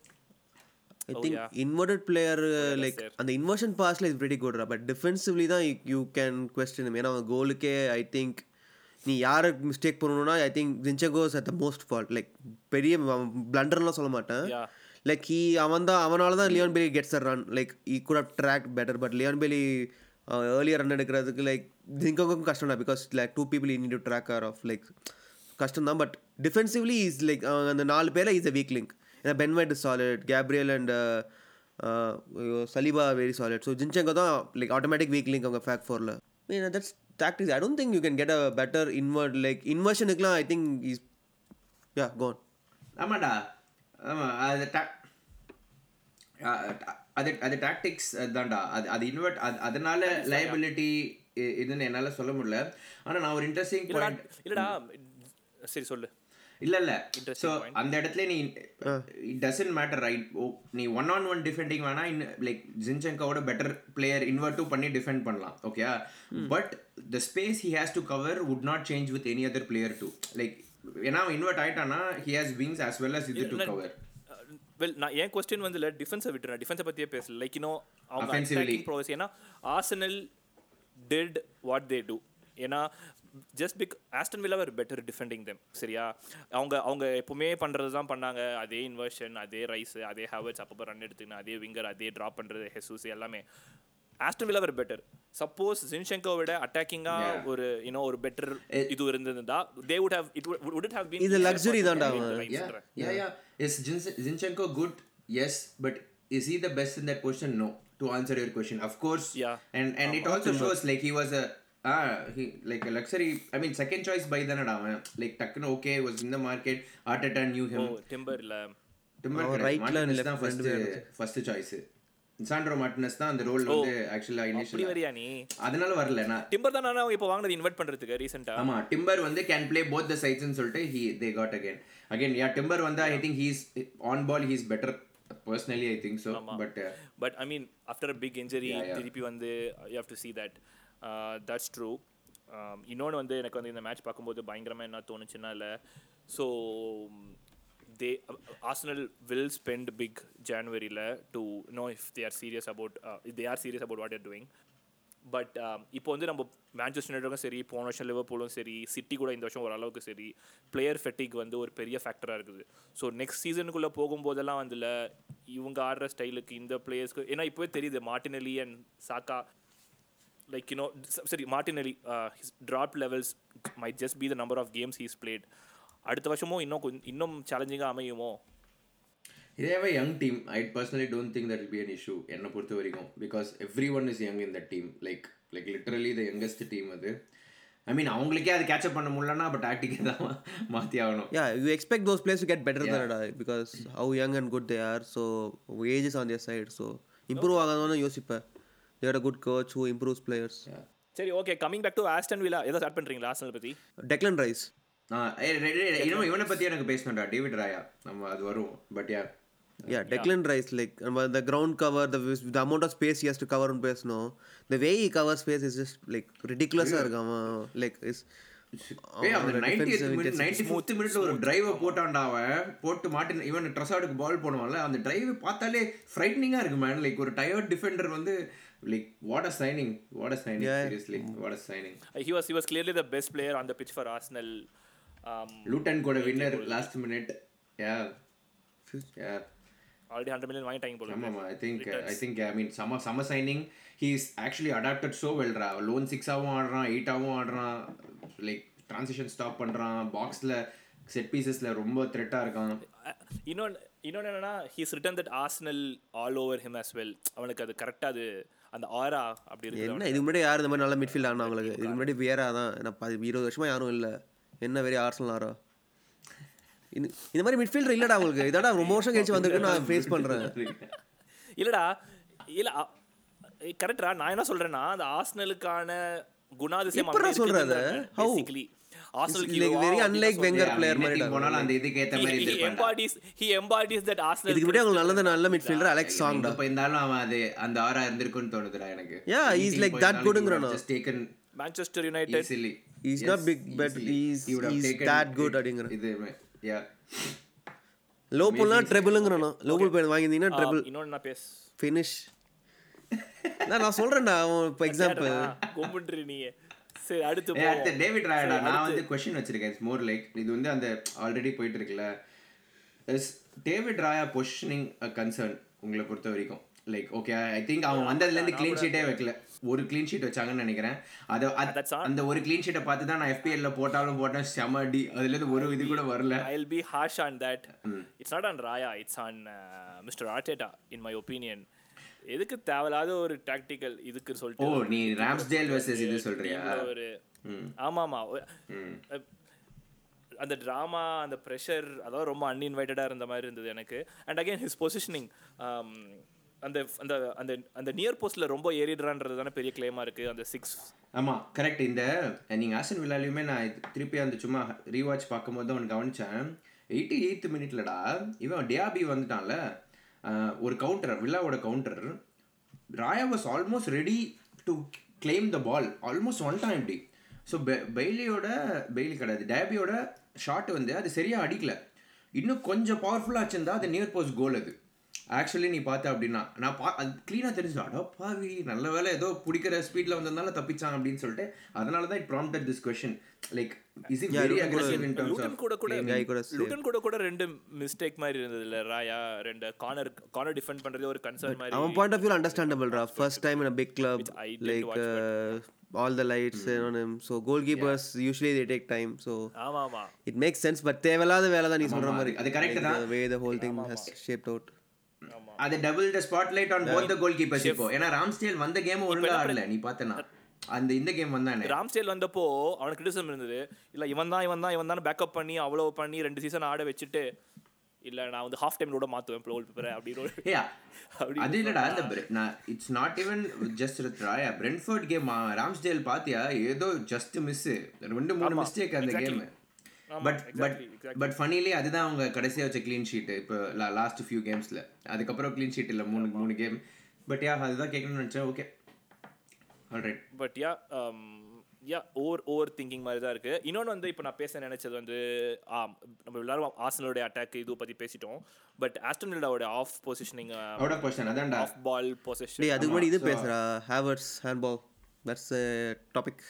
I think. Inverted player like. அந்த இன்வர்ஷன் பாஸ்ல is very good but defensively தான் யூ கேன் கொஸ்டின் ஏன்னா அவன் கோலுக்கே ஐ திங்க் நீ யாரை மிஸ்டேக் பண்ணணும்னா I think Zinchenko's at the most fault like பெரிய பிளண்டர்லாம் சொல்ல மாட்டேன். Yeah. லைக் ஹீ அவன் தான் அவனால தான் Leon Bailey gets a run like he good have track better but Leon Bailey earlier run எடுக்கிறதுக்கு லைக் ஜிங்கோக்கும் கஷ்டம் தான். Because like two people in to track or off like கஷ்டம் தான். பட் டிஃபென்சிவ்லி இஸ் லைக் அந்த நாலு பேரில் is a weak link ஏன்னா Ben White is solid Gabriel and Saliba very solid so Zinchenko தான் லைக் ஆட்டோமேட்டிக் வீக் லிங்க் அவங்க back ஃபோரில் mean that's tactics I don't think you can get a better invert like இன்வர்ஷனுக்குலாம் I think is yeah gone ஆமாடா. ஆமா அது அது அது tactics தான்டா. அது அது இன்வெர்ட் அது அதனால லைபிலிட்டி இதுன்னு என்னால் சொல்ல முடியல. ஆனால் நான் ஒரு இன்ட்ரெஸ்டிங் பாயிண்ட் இல்லடா. சரி சொல்லு. இல்ல இல்ல. சோ அந்த இடத்துல நீ இட் டசன்ட் மேட்டர் ரைட் நீ ஒன் ஆன் ஒன் டிஃபெண்டிங் வேணா இன் லைக் ஜின்செங்கோட பெட்டர் பிளேயர் இன்வெர்ட்டும் பண்ணி டிஃபெண்ட் பண்ணலாம் okay but the space he has to cover would not change with any other player to like ஏன்னா invert ஆயிட்டானா he has wings as well as இது to cover well நான் என் question வந்து இல்லை டிஃபென்ஸை விட்டுறேன். டிஃபென்ஸை பற்றியே பேசல. லைக் இன்னும் அவங்க. அட்டாக்கிங் ப்ரோஸ் ஏன்னா Arsenal did what they do ஏன்னா ஜஸ்ட் பிக் ஆஸ்டன் வில்லா ஒரு பெட்டர் டிஃபெண்டிங் தெம் சரியா? அவங்க அவங்க எப்பவுமே பண்ணுறது தான் பண்ணாங்க. அதே இன்வர்ஷன் அதே ரைஸ் அதே ஹேவர்ஸ் அப்பப்போ ரன் எடுத்துக்கின்னு அதே விங்கர் அதே ட்ராப் பண்ணுறது ஹெசூஸ் எல்லாமே. ஆஸ்டன் வில்லா ஒரு பெட்டர் சப்போஸ் ஜின்ஷங்கோ விட அட்டாக்கிங்காக ஒரு யூனோ ஒரு பெட்டர் இது இருந்திருந்தா they would have it would have been இது luxury தான்டா அவன். yeah yeah yeah is Jin- zinchenko good yes but is he the best in that position no to answer your question of course Yeah. and and it also shows like he was a ah he like a luxury i mean second choice by தானடா அவன் like டக்குன்னு okay was in the market arteta knew him Timber இல்லை timber அவன் correct. right ல Martinez left தான் first first choice Sandro Martinez தான் அந்த role வந்து ஆக்சுவலா இனிஷியல் வரியா நீ? அதனால வரல நான் டிம்பர் தான் நான் இப்போ வாங்கினது இன்வைட் பண்ணுறதுக்கு ரீசெண்டாக ஆமா டிம்பர் வந்து கேன் ப்ளே போத் த சைட்ஸ்னு சொல்லிட்டு he they got again again yeah Timber வந்து I think he's on ball he's better personally I think so but but I mean after a big injury. திருப்பி வந்து you have to see that that's true இன்னொன்று வந்து எனக்கு வந்து இந்த match பார்க்கும்போது பயங்கரமாக என்ன தோணுச்சுன்னா இல்லை so they Arsenal will spend big ஜான்வரியில் to know if they are serious about they are serious about what are doing but இப்போ வந்து நம்ம மேன்செஸ்டர் சரி போன வருஷம் லிவர்பூலும் சரி சிட்டி கூட இந்த வருஷம் ஓரளவுக்கு சரி பிளேயர் ஃபெட்டிக் வந்து ஒரு பெரிய ஃபேக்டராக இருக்குது. ஸோ நெக்ஸ்ட் சீசனுக்குள்ளே போகும்போதெல்லாம் வந்துல இவங்க ஆடுற ஸ்டைலுக்கு இந்த பிளேயர்ஸ்க்கு ஏன்னா இப்போவே தெரியுது Martinelli and Saka like you know சரி Martinelli his drop levels my just be the number of games he's played அடுத்த வருஷமும் இன்னும் கொஞ்சம் இன்னும் சேலஞ்சிங்காக அமையுமோ? இதேவே young team I personally don't think that be an issue என்னை பொறுத்த வரைக்கும். Because everyone is young in that team like like literally the youngest team அது. ஐ மீன் அவங்களுக்கே அது கேட்சப் பண்ண முடியலன்னா பட் டாக்டிக்கே தான் மாற்றி ஆகணும். Yeah, you expect those players to get better than that uh, because how young and good they are. So age is on their side. So improve ஆகாதவன யோசிப்பேன் they had a good coach who improves players. சரி okay coming back to Aston Villa ஏதோ start பண்ணுறீங்களா Aston பற்றி Declan Rice. இன்னும் இவனை பற்றி எனக்கு பேசணும்டா David ராயா நம்ம அது வரும் but yeah Yeah, Declan Rice, like um, the ground cover, the the amount of space he has to cover on base, no, the way he covers space is just like ridiculous. Yeah. Like it's ஏய் அந்த அவனோட 90th defensive minute intensity. 95th மினிட்ல ஒரு டிரைவ போட்டான்டா அவன் போட்டு மாட்டின் இவன் ட்ரஸாடுக்கு பால் போடுவான்ல அந்த டிரைவ் பார்த்தாலே ஃப்ரைட்னிங்கா இருக்கு மேன் லைக் ஒரு டயர்ட் டிஃபெண்டர் வந்து like what a signing what a signing seriously what a signing he was he was clearly the best player on the pitch for Arsenal. Um, Luton கூட winner last minute yeah yeah already 100 million வாங்கிட்டாங்க போல ஆமாம் I think I think I mean some some signing he is actually adapted so வெல்ரா லோன் சிக்ஸாகவும் ஆடுறான் எயிட்டாகவும் ஆடுறான். Like transition stop பண்ணுறான் பாக்ஸில் செட் பீசஸில் ரொம்ப த்ரெட்டாக இருக்கான். இன்னொன்று இன்னொன்று என்னன்னா he's written that Arsenal all over him as well. அவனுக்கு அது கரெக்டாக அது அந்த ஆரா அப்படி இருக்கு என்ன? இதுக்கு முன்னாடி யார் இந்த மாதிரி நல்ல மிட்ஃபீல்ட் ஆனா அவங்களுக்கு? இதுக்கு முன்னாடி வேறா தான். நான் பதி- இருபது வருஷமா யாரும் இல்லை. என்ன வெறி ஆர்சனல் ஆரா இந்த இந்த மாதிரி மிட்ஃபீல்டர் இல்லடா அவங்களுக்கு இதோட ரொம்ப வருஷம் கழிச்சு வந்திருக்கு நான் ஃபேஸ் பண்றேன். இல்லடா இல்ல கரெக்டா நான் என்ன சொல்றேன்னா அந்த ஆர்சனலுக்கான குணாதிசயம் லைக் நல்லது நல்ல மிட்ஃபீல்டர் அலெக்ஸ் சாங்டா எங்க போயிருந்தாலும் அவன் அது அந்த ஆறா இருந்திருக்கும்னு தோணுதுடா எனக்கு. Yeah, he's like that good-ங்கிறானா? Just taken Manchester United. Easily He's not big, but he's- he's that good அப்படிங்கிற. இது யா லோ புல்னா ட்ரெபிள்ங்கிறனோ லோ புல் போய் வாங்கியிருந்தீங்கன்னா ட்ரெபிள் இன்னொன்று நான் பேச ஃபினிஷ் நான் சொல்றேன்டா அவன் இப்போ எக்ஸாம்பிள் கும்பிட்டு நீ. சரி அடுத்து அடுத்து. டேவிட் ராயடா நான் வந்து கொஸ்டின் வச்சிருக்கேன். இட்ஸ் மோர் லைக் இது வந்து அந்த ஆல்ரெடி போயிட்டு இருக்குல்ல. Is David Raya positioning a concern உங்களை பொறுத்த வரைக்கும்? லைக் ஓகே ஐ திங்க் அவன் வந்ததுல இருந்து க்ளீன் ஷீட்டே வைக்கல. ஒரு க்ளீன் ஷீட் வச்சாங்கன்னு நினைக்கிறேன். அதை. அந்த ஒரு க்ளீன் ஷீட்டை பார்த்து தான் நான் FPL ல போட்டாலும் போட்டேன். செம அடி. அதுல இருந்து ஒரு இது கூட வரல. I'll be harsh on that. It's not on Raya, it's on uh, Mr. Arteta, in my opinion. எதுக்கு தேவையில்லாத ஒரு டாக்டிக்கல் இதுக்கு ஓ சொல்லிட்டு நீ ராம்ஸ்டேல் வெர்சஸ் இது சொல்றியா? ஒரு ஆமா ஆமா அந்த ட்ராமா அந்த ப்ரெஷர் அதாவது ரொம்ப அன்இன்வைட்டடாக இருந்த மாதிரி இருந்தது எனக்கு. அண்ட் அகைன் ஹிஸ் பொசிஷனிங் அந்த அந்த அந்த அந்த நியர் போஸ்ட்ல ரொம்ப ஏறிடுறான்றது தானே பெரிய கிளைமா இருக்கு அந்த சிக்ஸ் ஆமாம் கரெக்ட் இந்த நீங்கள் ஆசன் விழாலையுமே நான் திருப்பி அந்த சும்மா ரீவாட்ச் பார்க்கும்போது அவன் கவனிச்சேன். எயிட்டி எயித்து மினிட்லடா இவன் டியாபி வந்துட்டான்ல. ஒரு counter விழாவோட counter Raya was almost ready to claim the ball almost one time இப்படி. ஸோ பெ பெய்லியோட பெய்லி கிடையாது. டேபியோட ஷாட் வந்து அது சரியாக அடிக்கல. இன்னும் கொஞ்சம் பவர்ஃபுல்லாக வச்சிருந்தா அது நியர் போஸ்ட் கோல் அது. ஆக்சுவலி நீ பார்த்த அப்படின்னா நான் பா அது க்ளீனாக தெரிஞ்சு அடோ பாவி நல்ல வேலை ஏதோ பிடிக்கிற ஸ்பீடில் வந்ததுனால தப்பிச்சான் அப்படின்னு சொல்லிட்டு அதனால தான் it prompted this question like is it very aggressive in terms of கூட கூட. லூட்டன் கூட கூட ரெண்டு மிஸ்டேக் மாதிரி இருந்தது இல்ல ராயா ரெண்டு கார்னர் கார்னர் டிஃபெண்ட் பண்றதே ஒரு கன்சர்ன் மாதிரி அவன் point of view understandable raw first time in I did like watch, all the lights on him. So goalkeepers usually they take time. So ஆமா ஆமா it makes sense but தேவையில்லாத வேலை தான் நீ சொல்ற ஆமா, மாதிரி. அது- Like, தான். the way the whole thing has shaped out. ஆமா அது double the spotlight on both the goalkeepers இப்போ. ஏன்னா ராம்ஸ்டேல் வந்த கேம் ஒழுங்கா ஆடல நீ பார்த்தனா? அந்த இந்த கேம் வந்தானே. ராம்ஸ்டேல் வந்தப்போ அவனுக்கு கிரிட்டிசம் இருந்தது. இல்ல இவன் தான் இவன் தான் இவன் தான் பேக்கப் பண்ணி அவ்வளோ பண்ணி ரெண்டு சீசன் ஆட வச்சுட்டு இல்ல நான் வந்து ஹாஃப் டைம் கூட மாத்துவேன் ப்ளோல் பேப்பரை அப்படின்னு அது இல்லடா அந்த நான் it's not even just Raya Brentford game Ramsdale பாத்தியா? ஏதோ ஜஸ்ட் மிஸ் ரெண்டு மூணு மிஸ்டேக் அந்த game but but. But funnily அதுதான் அவங்க கடைசியா வச்ச க்ளீன் ஷீட் இப்போ லாஸ்ட் ஃபியூ கேம்ஸ்ல அதுக்கப்புறம் க்ளீன் ஷீட் இல்ல மூணு மூணு கேம் பட் யா அதுதான் கேட்கணும்னு நினைச்சேன். Okay alright but yeah yeah over over thinking மாதிரி தான் இருக்கு. இன்னொன்று வந்து இப்போ நான் பேச நினைச்சது வந்து நம்ம எல்லாரும் ஆர்சனலோட அட்டாக் இது பற்றி பேசிட்டோம். But Aston வில்லாவோட off positioning off ball position அதுக்கு முன்னாடி இது பேசுறா. ஹேவர்ட்ஸ் ஹேண்ட்பால் தட்ஸ் டாபிக்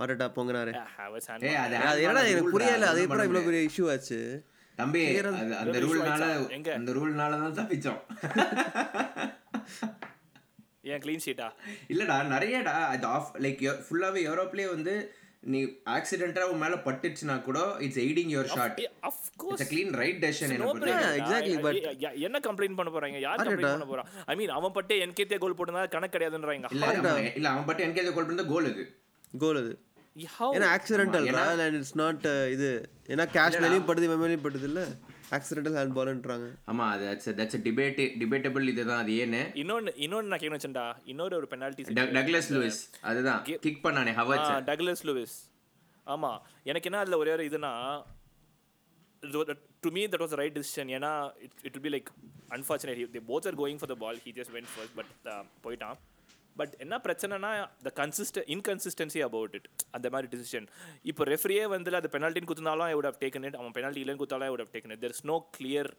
வாட்டா பொங்கினாரு. அது என்னடா எனக்கு புரியல அது எப்படி இவ்வளோ. பெரிய இஷ்யூ ஆச்சு? தம்பி அந்த ரூல்னால? அந்த ரூல்னால தான் தப்பிச்சோம். ஏன் க்ளீன் ஷீட்டா இல்லடா நிறையடா அது ஆஃப் லைக் ஃபுல்லாவே யூரோப்லயே வந்து நீ ஆக்சிடென்ட்டா உன் மேல பட்டுச்சுனா கூட it's aiding your shot of course it's clean right decision but- I- I- என்ன கம்ப்ளைண்ட் பண்ண போறாங்க? யார் கம்ப்ளைண்ட் பண்ண போறா? ஐ மீன் அவன் பட்டே என்கேத்தே கோல் போட்டதா கணக்கு கிடையாதுன்றாங்க. இல்ல அவன் இல்ல அவன் பட்டு எனக்கு கோல் பண்ண கோல் அது கோல் அது? ஏன்னா ஆக்சிடென்டல் அண்ட் இட்ஸ் நாட் இது ஏன்னா கேஷ் மேலேயும் படுது மேலேயும் படுது இல்ல? ஆக்சிடென்டல் ஹேண்ட் பால்ன்றாங்க ஆமா அது தட்ஸ் தட்ஸ் டிபேட் டிபேட்டபிள் இதுதான் அது ஏன்னு. இன்னொன்னு இன்னொன்னு நான் கேட்க வச்சேன்டா. இன்னொரு ஒரு பெனால்டி டக்- டக்ளஸ் லூயிஸ் அதுதான். கிக் பண்ணானே ஹவர்ட்ஸ் டக்லஸ் லூவிஸ் ஆமா எனக்கு என்ன அதுல ஒரே ஒரு இதுனா to me that was right decision ஏன்னா it it be like unfortunate they both are going for the ball he just went first but போயிட்டான். பட் என்ன பிரச்சனைனா the consist inconsistency about it அந்த மாதிரி டிசிஷன் இப்போ ரெஃப்ரியே வந்து அது பெனால்ட்டின்னு குத்துனாலும் I would have taken it அவன் பெனால்ட்டி இல்லைன்னு குத்தாலும் I would have taken it there is no clear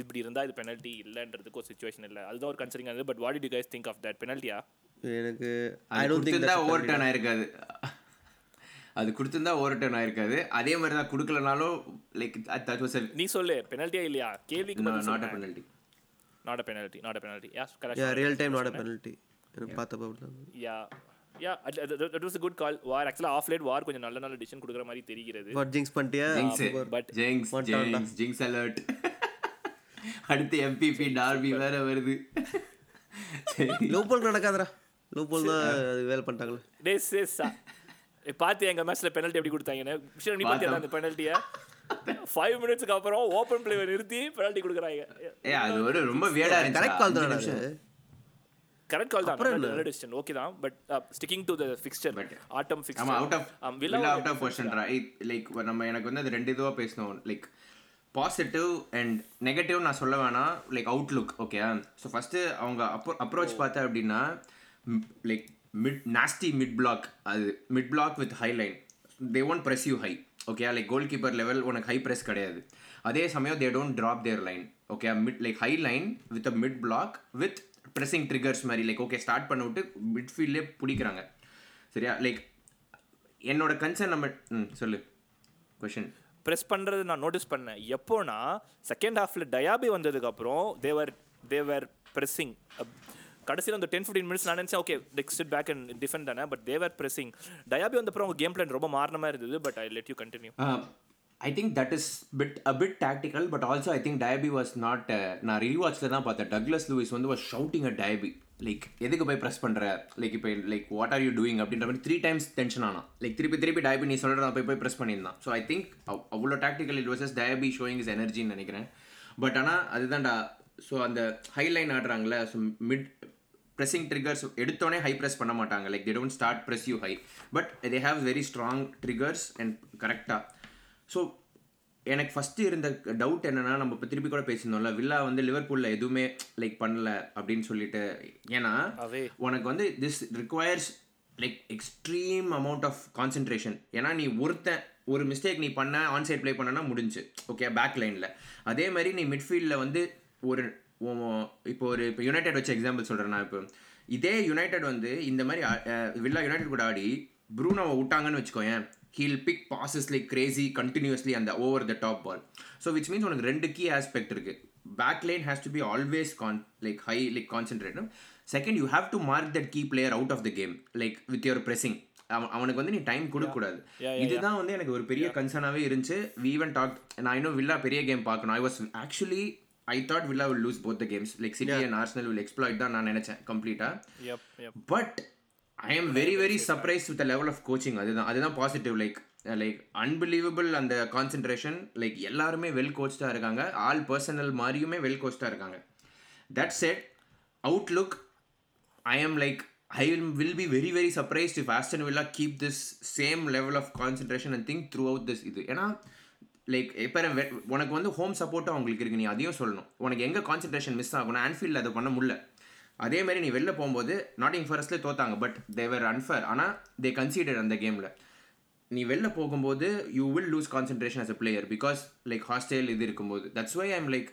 இப்படி இருந்தால் இது பெனால்ட்டி இல்லைன்றதுக்கு ஒரு சுச்சுவேஷன் இல்லை. அதுதான் ஒரு கன்சரிங் ஆகுது but what do guys think of that பெனால்ட்டியா எனக்கு ஐ டோன்ட் திங்க் கொடுத்திருந்தா ஓவர் டர்ன் ஆயிருக்காது. அது கொடுத்திருந்தா ஓவர் டர்ன் ஆயிருக்காது. அதே மாதிரி தான் கொடுக்கலனாலும் லைக் தட் வாஸ் நீ சொல்லு பெனால்ட்டியா இல்லையா? கேள்விக்கு not a penalty not a penalty not a penalty yeah yeah correct real time not a penalty எனக்கு பார்த்தப்ப அப்படிதான் yeah yeah that was a good call VAR ஆக்சுவலாக ஆஃப் லைட் வார் கொஞ்சம் நல்ல நல்ல டிசிஷன் கொடுக்குற மாதிரி தெரிகிறது. வாட் ஜிங்ஸ் பண்ணிட்டியா? But- jinx. Jinx jinx alert அடுத்து எம்பிபி டார்பி வேற வருது. லோபோல் நடக்காதடா. லோபோல் தான் அது வேலை பண்ணிட்டாங்களே. டே சேஸா பார்த்து எங்க மேட்ச்ல பெனல்ட்டி எப்படி கொடுத்தாங்கன்னு? விஷயம் நீ பார்த்தியா அந்த பெனல்ட்டியை ஃபைவ் மினிட்ஸ்க்கு அப்புறம் ஓப்பன் பிளேவை நிறுத்தி பெனல்ட்டி கொடுக்குறாங்க. ஏ அது ஒரு ரொம்ப வேடா கரெக்ட் கால் தானே இருந்துச்சு கரெக்ட் கால் தான் நல்ல- டிசிஷன் ஓகே தான் but sticking to the fixture ஆட்டம் ஆமா fixture out of Villa out of பொசிஷன்ரா like நம்ம எனக்கு வந்து அது ரெண்டு இதுவா பேசணும். லைக் பாசிட்டிவ் அண்ட் நெகட்டிவ் நான் சொல்ல வேணாம். Like outlook okay so first அவங்க அப்போ அப்ரோச் பார்த்தேன் அப்படின்னா like mid nasty mid block அது mid block with high line they won't press you high okay like goalkeeper level உனக்கு ஹை ப்ரெஸ் கிடையாது. அதே சமயம் they don't drop their line okay mid like high line with a mid block with pressing triggers மாதிரி like okay start பண்ண விட்டு மிட்ஃபீல்ட்லேயே பிடிக்கிறாங்க. சரியா? Like என்னோட கன்சர்ன் நம்ம ம் சொல்லு. கொஷின் ப்ரெஸ் பண்ணுறது நான் நோட்டீஸ் பண்ணேன். எப்போனா செகண்ட் ஹாஃபில் டயாபி வந்ததுக்கப்புறம் தேவர் தேவர் ப்ரெஸ்ஸிங் கடைசியில் அந்த டென் ஃபிஃப்டின் மினிட்ஸ் நான் நினச்சேன் okay next sit back and defend தானே but they were pressing Diaby வந்தப்பறம் அவங்க கேம் பிளான் ரொம்ப மாறின மாதிரி இருந்தது but I let you continue I think that is bit a bit tactical but also I think Diaby was not நான் ரீவாட்சில் தான் பார்த்தேன். டக்லஸ் லூயிஸ் வந்து was shouting a Diaby like எதுக்கு போய் ப்ரெஸ் பண்ணுற லைக் இப்போ like what are you doing அப்படின்ற மாதிரி த்ரீ டைம்ஸ் டென்ஷன் ஆனால் லைக் திருப்பி திருப்பி டயபி நீ சொல்கிற நான் போய் போய் ப்ரெஸ் பண்ணியிருந்தான். ஸோ ஐ திங்க் அவ்வளோ tactical it was Diaby showing is எனர்ஜின்னு நினைக்கிறேன். பட் ஆனால் அதுதான்டா. ஸோ அந்த ஹைலைன் ஆடுறாங்களே ஸோ மிட் pressing triggers எடுத்தோடனே ஹை ப்ரெஸ் பண்ண மாட்டாங்க. Like they don't start press you high but they have very strong triggers and கரெக்டாக ஸோ எனக்கு ஃபஸ்ட்டு இருந்த டவுட் என்னன்னா நம்ம இப்போ திருப்பி கூட பேசியிருந்தோம்ல வில்லா வந்து லிவர்பூலில் எதுவுமே லைக் பண்ணல அப்படின்னு சொல்லிட்டு. ஏன்னா. உனக்கு வந்து this requires like extreme amount of concentration ஏன்னா நீ ஒருத்தன் ஒரு மிஸ்டேக் நீ பண்ண ஆன் சைட் ப்ளே பண்ணனா முடிஞ்சு. ஓகே பேக் லைனில் அதே மாதிரி நீ மிட்ஃபீல்டில் வந்து ஒரு இப்போ ஒரு இப்போ யுனைடெட் வச்ச எக்ஸாம்பிள் சொல்கிறேன் நான் இப்போ. இதே யுனைடெட் வந்து இந்த மாதிரி வில்லா யுனைடெட் கூட ஆடி ப்ரூனோவை விட்டாங்கன்னு வச்சுக்கோயேன் he'll pick passes like crazy continuously அந்த over the top ball so which means உனக்கு ரெண்டு கீ ஆஸ்பெக்ட் இருக்கு. Back line has to be always con like high like concentrate second you have to mark that key player out of the game like with your அவன் அவனுக்கு வந்து நீ time கொடுக்கக்கூடாது. இதுதான் வந்து எனக்கு ஒரு பெரிய கன்சர்னாகவே இருந்துச்சு. வி ஈவன் டாக் நான் இன்னும் வில்லா பெரிய கேம் பார்க்கணும். I was actually I thought Villa will lose both the games like City and Arsenal will exploit தான் நான் நினைச்சேன் கம்ப்ளீட்டாக. But I am very very surprise with level of coaching அதுதான் அதுதான் பாசிட்டிவ் லைக் லைக் அன்பிலீவபிள் அந்த concentration like எல்லாருமே well கோச்சாக இருக்காங்க. ஆல் பர்சனல் மாதிரியுமே வெல் கோச்சாக இருக்காங்க. That set outlook I am like I will be very very surprised if Aston Villa keep this same level of concentration and think throughout this இது ஏன்னா like இப்போ உனக்கு வந்து ஹோம் சப்போர்ட்டும் அவங்களுக்கு இருக்குது நீ அதையும் சொல்லணும். உனக்கு எங்கே கான்சென்ட்ரேஷன் மிஸ் ஆகணும் ஆன்ஃபீல்டில் அதை பண்ண முடியல. அதே மாதிரி நீ வெளில போகும்போது நாட்டிங் ஃபாரஸ்ட்லேயே தோத்தாங்க பட் தேவர் அன்ஃபேர் ஆனால் தே கன்சிடர் அந்த கேமில் நீ வெளில போகும்போது you will lose concentration as a player because like hostile இது இருக்கும்போது. தட்ஸ் வை ஐம் லைக்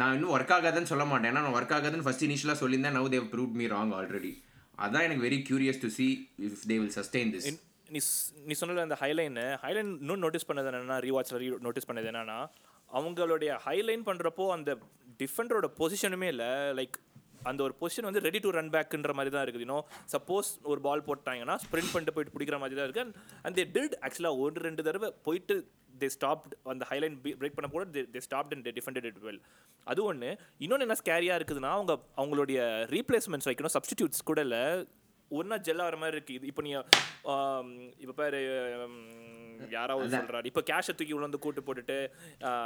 நான் இன்னும் ஒர்க் ஆகாதுன்னு சொல்ல மாட்டேன். ஏன்னா நான் ஒர்க் ஆகாதுன்னு ஃபஸ்ட் இனிஷியலாக சொல்லியிருந்தேன். Now they've prove me wrong already அதான் எனக்கு very curious to see if they will sustain this நீ நீ சொன்னல அந்த ஹைலைனு ஹைலைன் இன்னும் நோட்டீஸ் பண்ணது என்னென்னா ரீவாட்ச்ல ரீ நோட்டீஸ் பண்ணது என்னென்னா அவங்களுடைய ஹைலைன் பண்ணுறப்போ அந்த டிஃபெண்டரோட பொசிஷனுமே இல்லை. லைக் அந்த ஒரு பொசிஷன் வந்து ரெடி டு ரன் பேக்குன்ற மாதிரி தான் இருக்குது. இன்னும் சப்போஸ் ஒரு பால் போட்டாங்கன்னா ஸ்ப்ரிண்ட் பண்ணிட்டு போயிட்டு பிடிக்கிற மாதிரி தான் இருக்கு. அண்ட் தே டிட் ஆக்சுவலாக ஒரு ரெண்டு தடவை போயிட்டு தே ஸ்டாப் அந்த ஹைலைன் பிரேக் பண்ண கூட they stop and defended it well அது ஒன்று இன்னொன்று என்ன ஸ்கேரியாக இருக்குதுன்னா அவங்க அவங்களுடைய ரீப்ளேஸ்மெண்ட்ஸ் வைக்கணும். சப்ஸ்டிடியூட்ஸ் கூட இல்லை. ஒன்றா ஜெல் ஆகிற மாதிரி இருக்கு. இது இப்போ நீ இப்போ பாரு யாராவது சொல்கிறாரு இப்போ கேஷை தூக்கி உள்ள வந்து கூட்டு போட்டுட்டு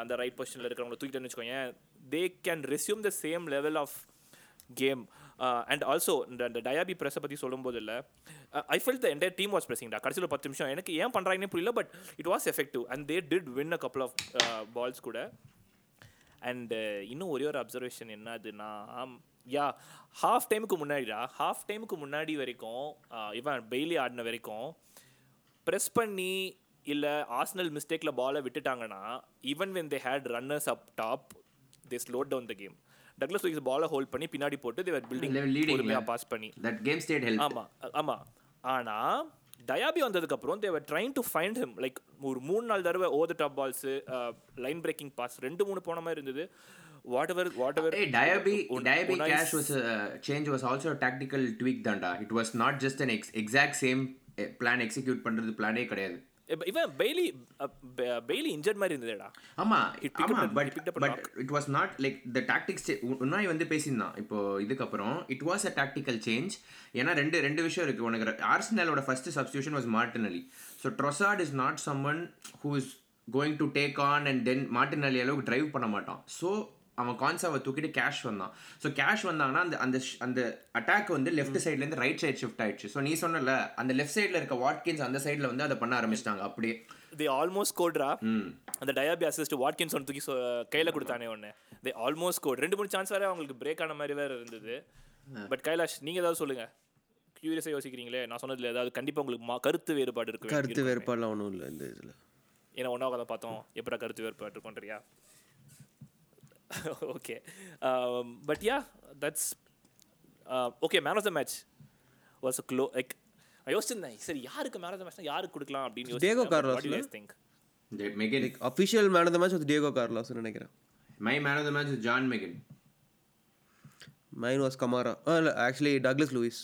அந்த ரைட் பொசிஷனில் இருக்கிறவங்கள தூக்கிட்டேன்னு வச்சுக்கோங்க they can resume the same level of game and also இந்த இந்த டயாபி ப்ரெஸ்ஸை பற்றி சொல்லும்போது இல்லை I fell the entire team was ப்ரெஸிங்டா கடைசியில் பத்து நிமிஷம். எனக்கு ஏன் பண்ணுறாங்கன்னு புரியல but it was effective and they did win a couple of balls கூட. அண்ட் இன்னும் ஒரே ஒரு அப்சர்வேஷன் என்னதுன்னா யா ஹாஃப் டைமுக்கு முன்னாடிடா ஹாஃப் டைமுக்கு முன்னாடி வரைக்கும் ஆஹ், இவன் பெய்லி ஆடின வரைக்கும் ப்ரெஸ் பண்ணி இல்லை ஆர்சனல் மிஸ்டேக்கில் பாலை விட்டுட்டாங்கன்னா even when they had runners up top they slowed down the game Douglas Luiz பாலை ஹோல்ட் பண்ணி பின்னாடி போட்டு தேவர் பில்டிங். பாஸ் பண்ணி. தட் கேம் ஸ்டேட் ஹெல்ப் ஆமா அ- ஆமா. ஆனா டயாபி வந்ததுக்கப்புறம் they were trying to find him like ஒரு மூணு நாலு தடவை over top balls line breaking pass ரெண்டு மூணு போன மாதிரி இருந்தது. Whatever whatever Cash was a change was also a tactical tweak தான்டா it was not just an ex exact same eh, plan execute பண்றது பிளானே கிடையாது. இவன் பெய்லி பெய்லி இன்ஜர்ட் மாதிரி இருந்ததுடா. ஆமா ஆமா but but. It was not like the tactics Unai வந்து பேசியிருந்தான். இப்போ இதுக்கப்புறம் it was a tactical change ஏன்னா ரெண்டு ரெண்டு விஷயம் இருக்கு. உனக்கு ஆர்சனலோட first substitution was Martinelli so Trossard is not someone who is going to take on and then Martinelli அளவுக்கு டிரைவ் பண்ண மாட்டான். ஸோ அவன் கான்சாவை தூக்கிட்டு கேஷ் வந்தான். ஸோ கேஷ் வந்தாங்கன்னா அந்த அந்த அந்த அட்டாக் வந்து லெஃப்ட் சைட்லேருந்து ரைட் சைடு ஷிஃப்ட் ஆயிடுச்சு. ஸோ நீ சொன்னல அந்த லெஃப்ட் சைடில் இருக்க வாட்கின்ஸ் அந்த சைடில் வந்து அதை பண்ண ஆரம்பிச்சிட்டாங்க. அப்படியே. தே ஆல்மோஸ்ட் கோட்ரா அந்த டயாபி அசிஸ்ட் வாட்கின்ஸ் தூக்கி சொ- கையில கொடுத்தானே ஒன்று தே ஆல்மோஸ்ட் கோட் ரெண்டு மூணு சான்ஸ் வேற அவங்களுக்கு பிரேக் ஆன மாதிரி வேற இருந்தது. பட் கைலாஷ் நீங்க ஏதாவது சொல்லுங்க. கியூரியஸாக யோசிக்கிறீங்களே? நான் சொன்னதுல ஏதாவது கண்டிப்பா உங்களுக்கு கருத்து வேறுபாடு இருக்கு கருத்து வேறுபாடுலாம் ஒன்றும் இல்லை இந்த இதில். ஏன்னா ஒன்றா உட்காந்து பார்த்தோம். எப்படா கருத்து வேறுபாடு இருக்கும்ன்றியா? Okay but yeah that's okay man of the match was close like யோசிச்சிருந்தேன் சரி யாருக்கு மேன் ஆஃப் த மேட்ச் யாருக்கு கொடுக்கலாம் அப்படின்னு Carlos, யோசிச்சு think McGinn official man of the match வந்து டியோகோ கார்லாஸ் நினைக்கிறேன். My man of the match John McGinn mine was Kamara இல்லை actually Douglas Luiz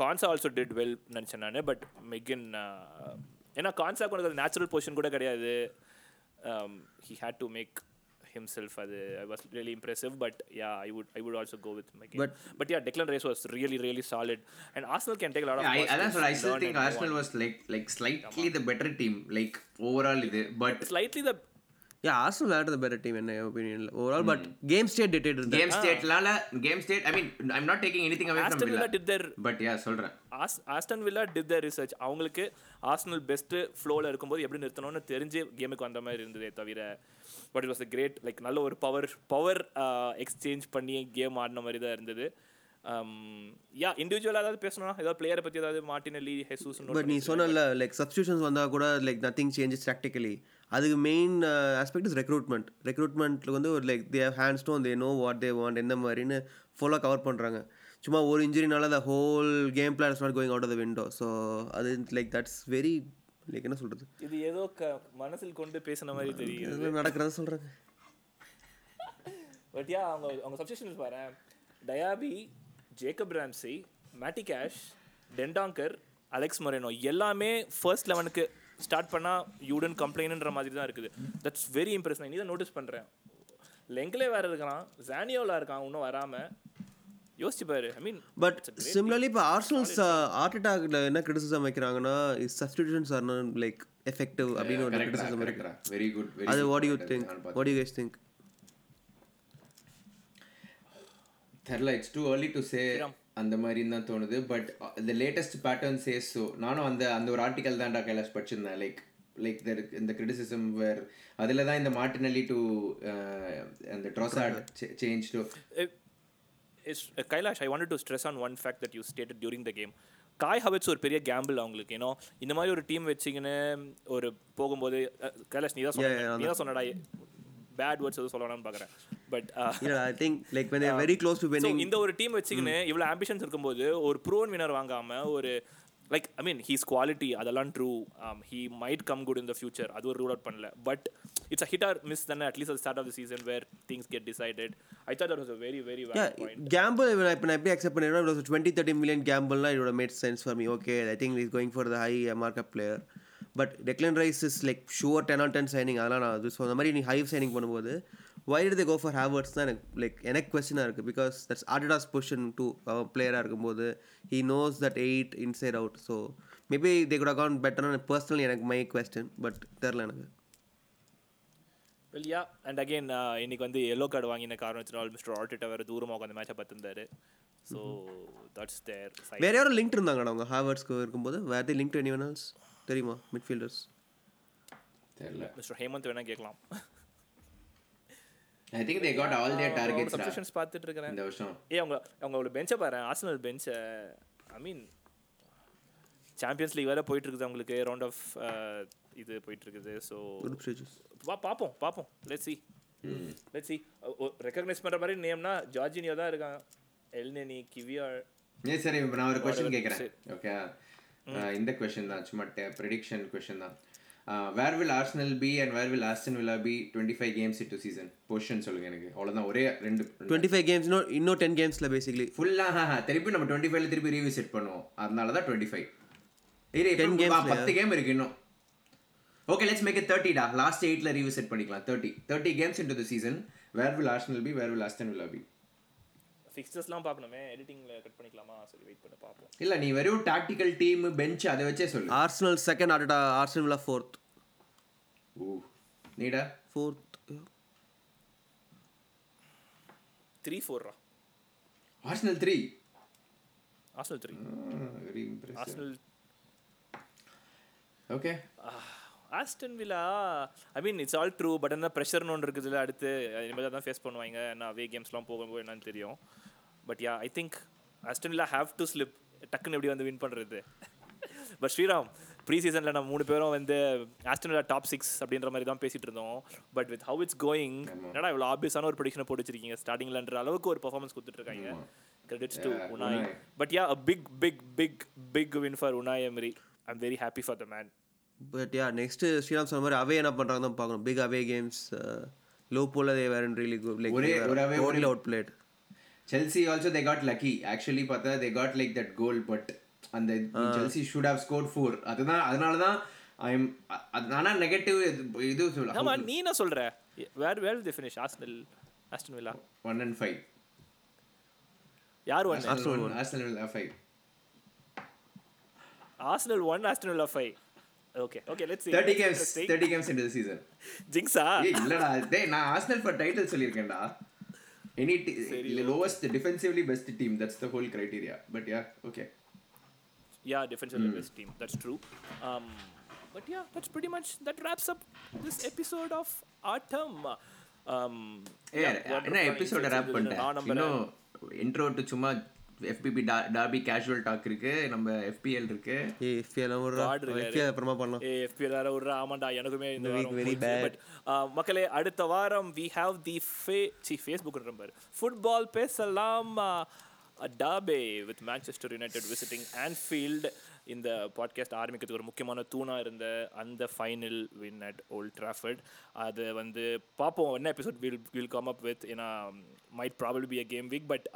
Konsa also did well நினச்சேன் நான் but மெகின் ஏன்னா கான்சாக்கு உனக்கு நேச்சுரல் பொசிஷன் கூட கிடையாது. He had to make himself அது I was really impressive but yeah I would I would also go with McGinn But- but yeah Declan Rice was really really solid and Arsenal can take lot I, of அதான் சொல்ல I still think Arsenal was like like slightly the better team like overall இது but slightly the yeah Arsenal விளையாடுற better team என்ன ஒப்பீனியன்ல overall but game state dated இருந்தா game ஸ்டேட்லால game state I mean I am not taking anything away from Villa did there but yeah சொல்றேன். As Aston Villa did the research அவங்களுக்கு Arsenal best ஃப்ளோவில் இருக்கும்போது எப்படி நிறுத்தணும்னு தெரிஞ்சு கேமுக்கு வந்த மாதிரி இருந்ததே தவிர but it was a great like நல்ல ஒரு பவர் பவர் எக்ஸ்சேஞ்ச் பண்ணி கேம் ஆடின மாதிரி தான் இருந்தது. யா இண்டிவிஜுவலாக ஏதாவது பேசணும் ஏதாவது பிளேயரை பற்றி ஏதாவது மார்டினலி ஹெசூஸ் பட் நீ சொன்னல லைக் சப்ஸ்டியூஷன்ஸ் வந்தால் கூட லைக் நத்திங் சேஞ்சஸ் டாக்டிக்கலி அதுக்கு மெயின் ஆஸ்பெக்ட் இஸ் ரெக்ரூட்மெண்ட் ரெக்ரூட்மெண்ட்டில் வந்து ஒரு like they hands to they know what they want எந்த மாதிரின்னு ஃபுல்லாக கவர் பண்ணுறாங்க சும்மா ஒரு இன்ஜுரினால the whole game plan is not going out of the window so அது லைக் தட்ஸ் வெரி லைக் என்ன சொல்கிறது இது ஏதோ க மனசில் கொண்டு பேசின மாதிரி தெரியுது. நடக்கிறத சொல்கிறாங்க பட் யா அவங்க அவங்க சப்ஸ்டியூஷன்ஸ் பாரு Diaby Jacob Ramsey Matty Cash Dendoncker Alex Moreno எல்லாமே ஃபர்ஸ்ட் லெவனுக்கு ஸ்டார்ட் பண்ணால் யூடன் கம்ப்ளைண்ட்ன்ற மாதிரி தான் இருக்குது. தட்ஸ் வெரி இம்ப்ரெஸ் நான் இதை நோட்டீஸ் பண்ணுறேன் லெங்க்லே வேறு இருக்கான். ஜானியோவில் இருக்கான் இன்னும் வராமல் யோசிச்சு பாரு. ஐ மீன் பட் சிம்லர்லி இப்போ ஆர்சனல்ஸ் ஆர்ட் என்ன criticism வைக்கிறாங்கன்னா is substitutions are not like effective அப்படின்னு ஒரு கிரிட்டிசிசம் இருக்கு. வெரி குட் அது what you think what you guys think தெரில it's too early to say அந்த மாதிரி தான் தோணுது. But the latest pattern says so நானும் அந்த அந்த ஒரு ஆர்டிக்கல் தான்டா கைலாஷ் படிச்சிருந்தேன். லைக் லைக் தெர் இந்த கிரிட்டிசிசம் வேர் அதில் தான் இந்த மார்டினலி டு அந்த Trossard change to Kailash I wanted to stress on one fact that you stated during the game Kai Havertz ஒரு பெரிய கேம்பிள் அவங்களுக்கு. ஏன்னோ இந்த மாதிரி ஒரு டீம் வச்சிங்கன்னு ஒரு போகும்போது கைலாஷ் நீ தான் சொன்ன நீ தான் சொன்னடா பேட் வேர்ட்ஸ் எதுவும் சொல்லணும்னு பார்க்குறேன் but yeah i think like when they're very close to winning இந்த ஒரு டீம் வச்சுக்கின்னு இவ்வளோ ஆம்பிஷன்ஸ் இருக்கும்போது ஒரு ப்ரோன் வினர் வாங்காம ஒரு like I mean he's quality அதெல்லாம் true he might come good in the future அது ஒரு ரூல் அவுட் பண்ணல. But it's a hit or miss தானே அட்லீஸ்ட் அது start of the season where things get decided I thought that was a very very when I, when I accept பண்ணிடுறேன் was a 20 30 million gamble it would have made sense for me. Okay I think he's going for but Declan Rice is like sure 10 on 10 signing. அதெல்லாம் நான் அது so அந்த மாதிரி நீ high signing பண்ணும்போது why did they go for Havertz தான் எனக்கு like எனக்கு கொஸ்டினாக இருக்குது because that's Adidas position too பிளேயராக இருக்கும்போது he knows that eight inside out so maybe they good அகான் better personally எனக்கு மை கொஸ்டின் பட் தெரில எனக்கு. வெல் யா அண்ட் அகைன் இன்னைக்கு வந்து எல்லோ கார்டு வாங்கின காரணத்தினால் மிஸ்டர் ஆர்டிட்ட வேறு தூரமாக உட்காந்து மேட்சை பார்த்துருந்தாரு. ஸோ தட்ஸ் தேர் வேற யாரும் லிங்க் இருந்தாங்கடா அவங்க ஹாவர்ட்ஸ்க்கு இருக்கும்போது? The link to anyone else தெரியுமா மிட்ஃபீல்டர்ஸ் தெரில மிஸ்டர் ஹேமந்த் வேணா கேட்கலாம். I think they got all their targets substitutions பார்த்துட்டு இருக்கிறேன் இந்த வருஷம். ஏ அவங்க அவங்களோட பெஞ்சை பாரு ஆர்சனல் பெஞ்சை ஐ மீன் சாம்பியன்ஸ் லீக் வேற போயிட்டு இருக்குது அவங்களுக்கு ரவுண்ட் ஆஃப் இது போயிட்டு இருக்குது ஸோ குரூப் ஸ்டேஜஸ் வா பார்ப்போம் பார்ப்போம். Let see let see recognise பண்ணுற மாதிரி நேம்னா ஜார்ஜினியோ தான் இருக்காங்க எல்னெனி கிவியார் ஏ சரி இப்போ நான் ஒரு கொஸ்டின் கேட்குறேன் ஓகே இந்த கொஸ்டின் தான் சும்மா ப்ரெடிக்ஷன் கொஸ்டின் தான். Where will Arsenal be and where will Aston Villa be twenty five games into season position சொல்லுங்க எனக்கு. அவ்வளோதான் ஒரே ரெண்டு. டுவெண்ட்டி ஃபைவ் கேம்ஸ் இன்னும் டென் கேம்ஸில் பேசிக்லி ஃபுல்லாக திருப்பி நம்ம டுவெண்ட்டி ஃபைவ்ல திருப்பி ரீவிசிட் பண்ணுவோம். அதனால தான் டுவெண்ட்டி ஃபைவ் இப்போ games பத்து கேம் இருக்கு இன்னும். ஓகே லெட்ஸ் மேக் இட் தேர்ட்டிடா லாஸ்ட் எயிட்ல ரீவிசிட் பண்ணிக்கலாம். Thirty thirty games into the season where will Arsenal be where will Aston Villa be ஃபிக்சர்ஸ்லாம் பார்க்கணுமே. எடிட்டிங்கில் கட் பண்ணிக்கலாமா? சரி வெயிட் பண்ணி பார்ப்போம். இல்ல நீ வெறும் டாக்டிக்கல் டீம் பெஞ்ச் அதை வச்சே சொல்லு. ஆர்சனல் செகண்ட் ஆர்டா ஆர்சனல் வில்லா ஃபோர்த் ஊ நீடா. Fourth three ஃபோர்ரா Arsenal three Arsenal three very impressive Arsenal okay Aston Villa I mean it's all true but என்ன ப்ரெஷர்னு ஒன்று இருக்குதுல அடுத்து. இனிமேல் தான் ஃபேஸ் பண்ணுவாங்க. என்ன அவே கேம்ஸ்லாம் போகும்போது என்னன்னு தெரியும். But yeah I think Aston Villa have to slip டக்குன்னு எப்படி வந்து வின் பண்ணுறது பட் ஸ்ரீராம் ப்ரீ சீசனில் நம்ம மூணு பேரும் வந்து ஆஸ்டன் வில்லா டாப் சிக்ஸ் அப்படின்ற மாதிரி தான் பேசிட்டு இருந்தோம். But with how it's going என்னடா இவ்வளோ ஆப்வியஸான ஒரு ப்ரொடிக்ஷனை போட்டு வச்சிருக்கீங்க? ஸ்டார்டிங்லன்ற அளவுக்கு ஒரு பர்ஃபார்மன்ஸ் கொடுத்துட்டு இருக்காங்க. Credits to Unai. But yeah a big big big big win for Unai Emery I am very happy for the man but yeah next Sriram சொன்ன மாதிரி அவே என்ன பண்ணுறாங்க தான் பார்க்கணும். பிக் அவே கேம்ஸ் லோ போல they were really good like ஒரே- ஒரு away only out played Chelsea also they got lucky actually பார்த்தா they got like that goal but அந்த Chelsea should have score four அதுதான் அதனால தான் ஐ எம் ஆனா நெகட்டிவ் இது ஆமா சொல்லலாம் நீ என்ன சொல்ற? Where where the finish Aston Aston Villa one and five யார் one Arsenal five Arsenal one Aston Villa five okay okay let's thirty games thirty games இந்த சீசன் ஜிங்ஸா இல்லடா டேய் நான் Arsenal for title சொல்லியிருக்கேன்டா. Any lowest defensively best team that's the whole criteria but yeah okay Yeah, defensively best team. That's true. Um, but yeah, that's pretty much that wraps up this episode of Autumn. Um, uh yeah, என்ன எபிசோட rape பண்ணிட்டேன். இன்னும் intro to சும்மா எஃபிபி derby casual talk இருக்கு நம்ம EFL இருக்கு. ஏ EFL ஒரு. EFL அப்புறமா பண்ணலாம் FPL வேற ஒரு ஆமாண்டா எனக்குமே இந்த bad. But, uh, மக்களே அடுத்த வாரம் வி ஹாவ் தி ஃபே சி ஃபேஸ்புக் நம்பர் ஃபுட்பால் பேசலாம் debit with Manchester United visiting Anfield இந்த பாட்காஸ்ட் ஆரம்பிக்கிறதுக்கு ஒரு முக்கியமான தூணாக இருந்த அந்த final win at Old Trafford அது வந்து பார்ப்போம் என்ன episode will will come up with ஏன்னா might probably be a game week but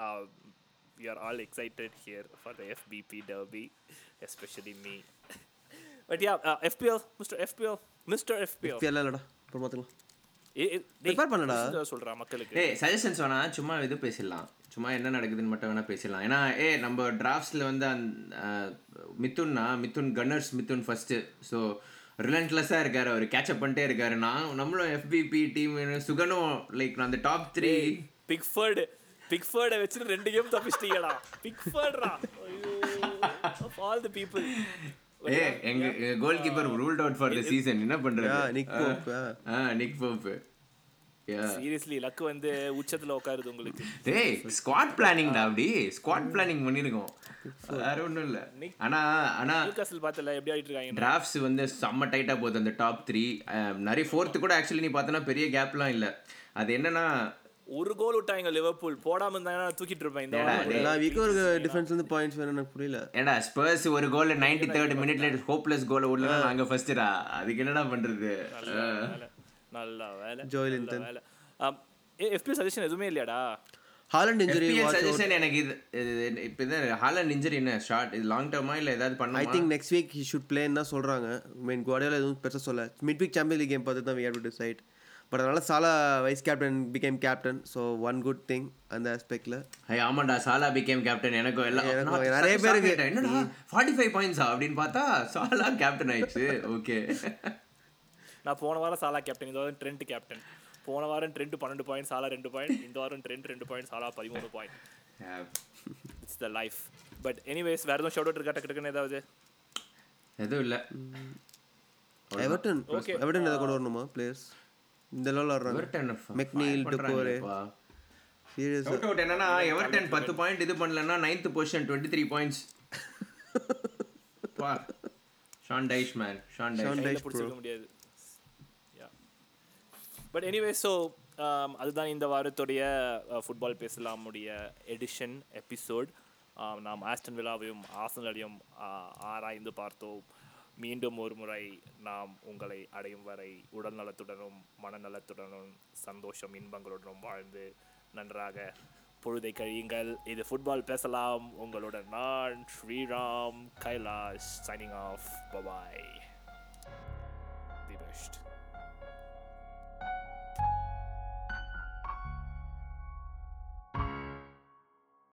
we are all excited here for the FBP derby, especially me. but yeah, uh, FPL, Mr. FPL, Mr. FPL. FPL இல்லடா அப்புறம் டேய், Prepare பண்ணுடா. சொல்றா மக்களுக்கு ஏய் suggestions வேணா சும்மா இது பேசிடலாம் சும்மா என்ன நடக்குதுன்னு மட்டும் வேணா பேசிடலாம் ஏன்னா ஏ நம்ம டிராஃப்ட்ஸில் வந்து மித்துன்னா Mithun Gunners Mithun first so ரிலன்ட்லெஸ்ஸாக இருக்காரு அவர் கேட்சப் பண்ணிட்டே இருக்காரு நான் நம்மளும் எஃபிபி டீம் சுகனும் லைக் அந்த டாப் த்ரீ பிக்ஃபர்டு பிக்ஃபர்டை வச்சுட்டு ரெண்டு கேம் தப்பிச்சிட்டீங்கடா. பிக்ஃபர்ட்ரா ஆல் தி பீப்புள் ஏ எங்க goalkeeper ruled out for the season என்ன பண்றது? நிக் போப் ஆ நிக் போப் சீரியஸ்லி லக் வந்து உச்சத்துல உட்காருது உங்களுக்கு. டேய் ஸ்குவாட் பிளானிங்டா அப்படி? ஸ்குவாட் பிளானிங் பண்ணிருக்கோம். வேற ஒண்ணும் இல்ல. ஆனா ஆனா நியூகாஸ்ல் பார்த்தல எப்படி ஆயிட்டு இருக்காங்க? டிராஃப்ட்ஸ் வந்து செம்ம டைட்டா போகுது அந்த டாப் த்ரீ நிறைய ஃபோர்த்து கூட ஆக்சுவலி நீ பார்த்தனா பெரிய கேப்லாம் இல்ல. அது என்னன்னா ஒரு கோல் விட்டாங்க லிவர்பூல் போடாம இருந்தாங்கன்னா தூக்கிட்டு இருப்பேன் இந்த. எல்லா வீக்கும் ஒரு டிஃபென்ஸ் வந்து பாயிண்ட்ஸ் வேணும் எனக்கு புரியல. ஏடா ஸ்பர்ஸ் ஒரு கோல் நைன்டி தேர்ட் மினிட்ல ஹோப்லெஸ் கோல் உள்ள நாங்க ஃபர்ஸ்ட்டா அதுக்கு என்னடா பண்றது. நல்ல வேலை. நல்ல வேலை சஜஷன் எதுவுமே இல்லையாடா? ஹாலண்ட் இன்ஜுரி சஜஷன் எனக்கு இது இப்ப இது ஹாலண்ட் இன்ஜரி என்ன? ஷார்ட் இது லாங் டர்மா இல்ல ஏதாவது ஐ பண்ணுமா think next week he should பிளேன்னு தான் சொல்கிறாங்க மீன் குவாடியோல எதுவும் பெருசாக சொல்ல. Mid week champion league game பார்த்து தான் we have to decide but அதனால Salah vice captain became captain so one good thing அந்த ஆஸ்பெக்டில் ஐய், ஆமாண்டா சாலா பிகேம் கேப்டன் எனக்கும் எல்லாம் எனக்கும் நான் நிறைய பேருக்கு. என்னடா ஃபார்ட்டி ஃபைவ் பாயிண்ட்ஸா அப்படின்னு பார்த்தா சாலா கேப்டன் ஆயிடுச்சு. ஓகே நான் போன வாரம் சாலா கேப்டன் இந்த வாரம் ட்ரெண்ட் கேப்டன் போன வாரம் ட்ரெண்ட் பன்னெண்டு பாயிண்ட் சாலா ரெண்டு பாயிண்ட் இந்த வாரம் ட்ரெண்ட் ரெண்டு பாயிண்ட் சாலா பதிமூணு point it's the life but anyways வேற எதுவும் ஷவுட் அவுட் இருக்கா? டக்கு டக்குன்னு ஏதாவது? எதுவும் இல்ல. எவர்டன். எவர்டன் எதை கொண்டு வரணுமா players McNeil serious out out என்னன்னா எவர்டன் பத்து பாயிண்ட் இது பண்ணலன்னா ninth position twenty three points பா Sean Dyche man Sean Dyche பிடிச்சிருக்க முடியாது. பட் எனிவே ஸோ அதுதான் இந்த வாரத்துடைய ஃபுட்பால் பேசலாமுடைய எடிஷன் எபிசோட் நாம் ஆஸ்டன் விழாவையும் ஆசனலையும் ஆராய்ந்து பார்த்தோம். மீண்டும் ஒரு முறை நாம் உங்களை அடையும் வரை உடல் நலத்துடனும் மனநலத்துடனும் சந்தோஷம் இன்பங்களுடனும் வாழ்ந்து நன்றாக பொழுதை கழியுங்கள். இது ஃபுட்பால் பேசலாம். உங்களுடன் நான் Sriram Kailash signing off bye bye the best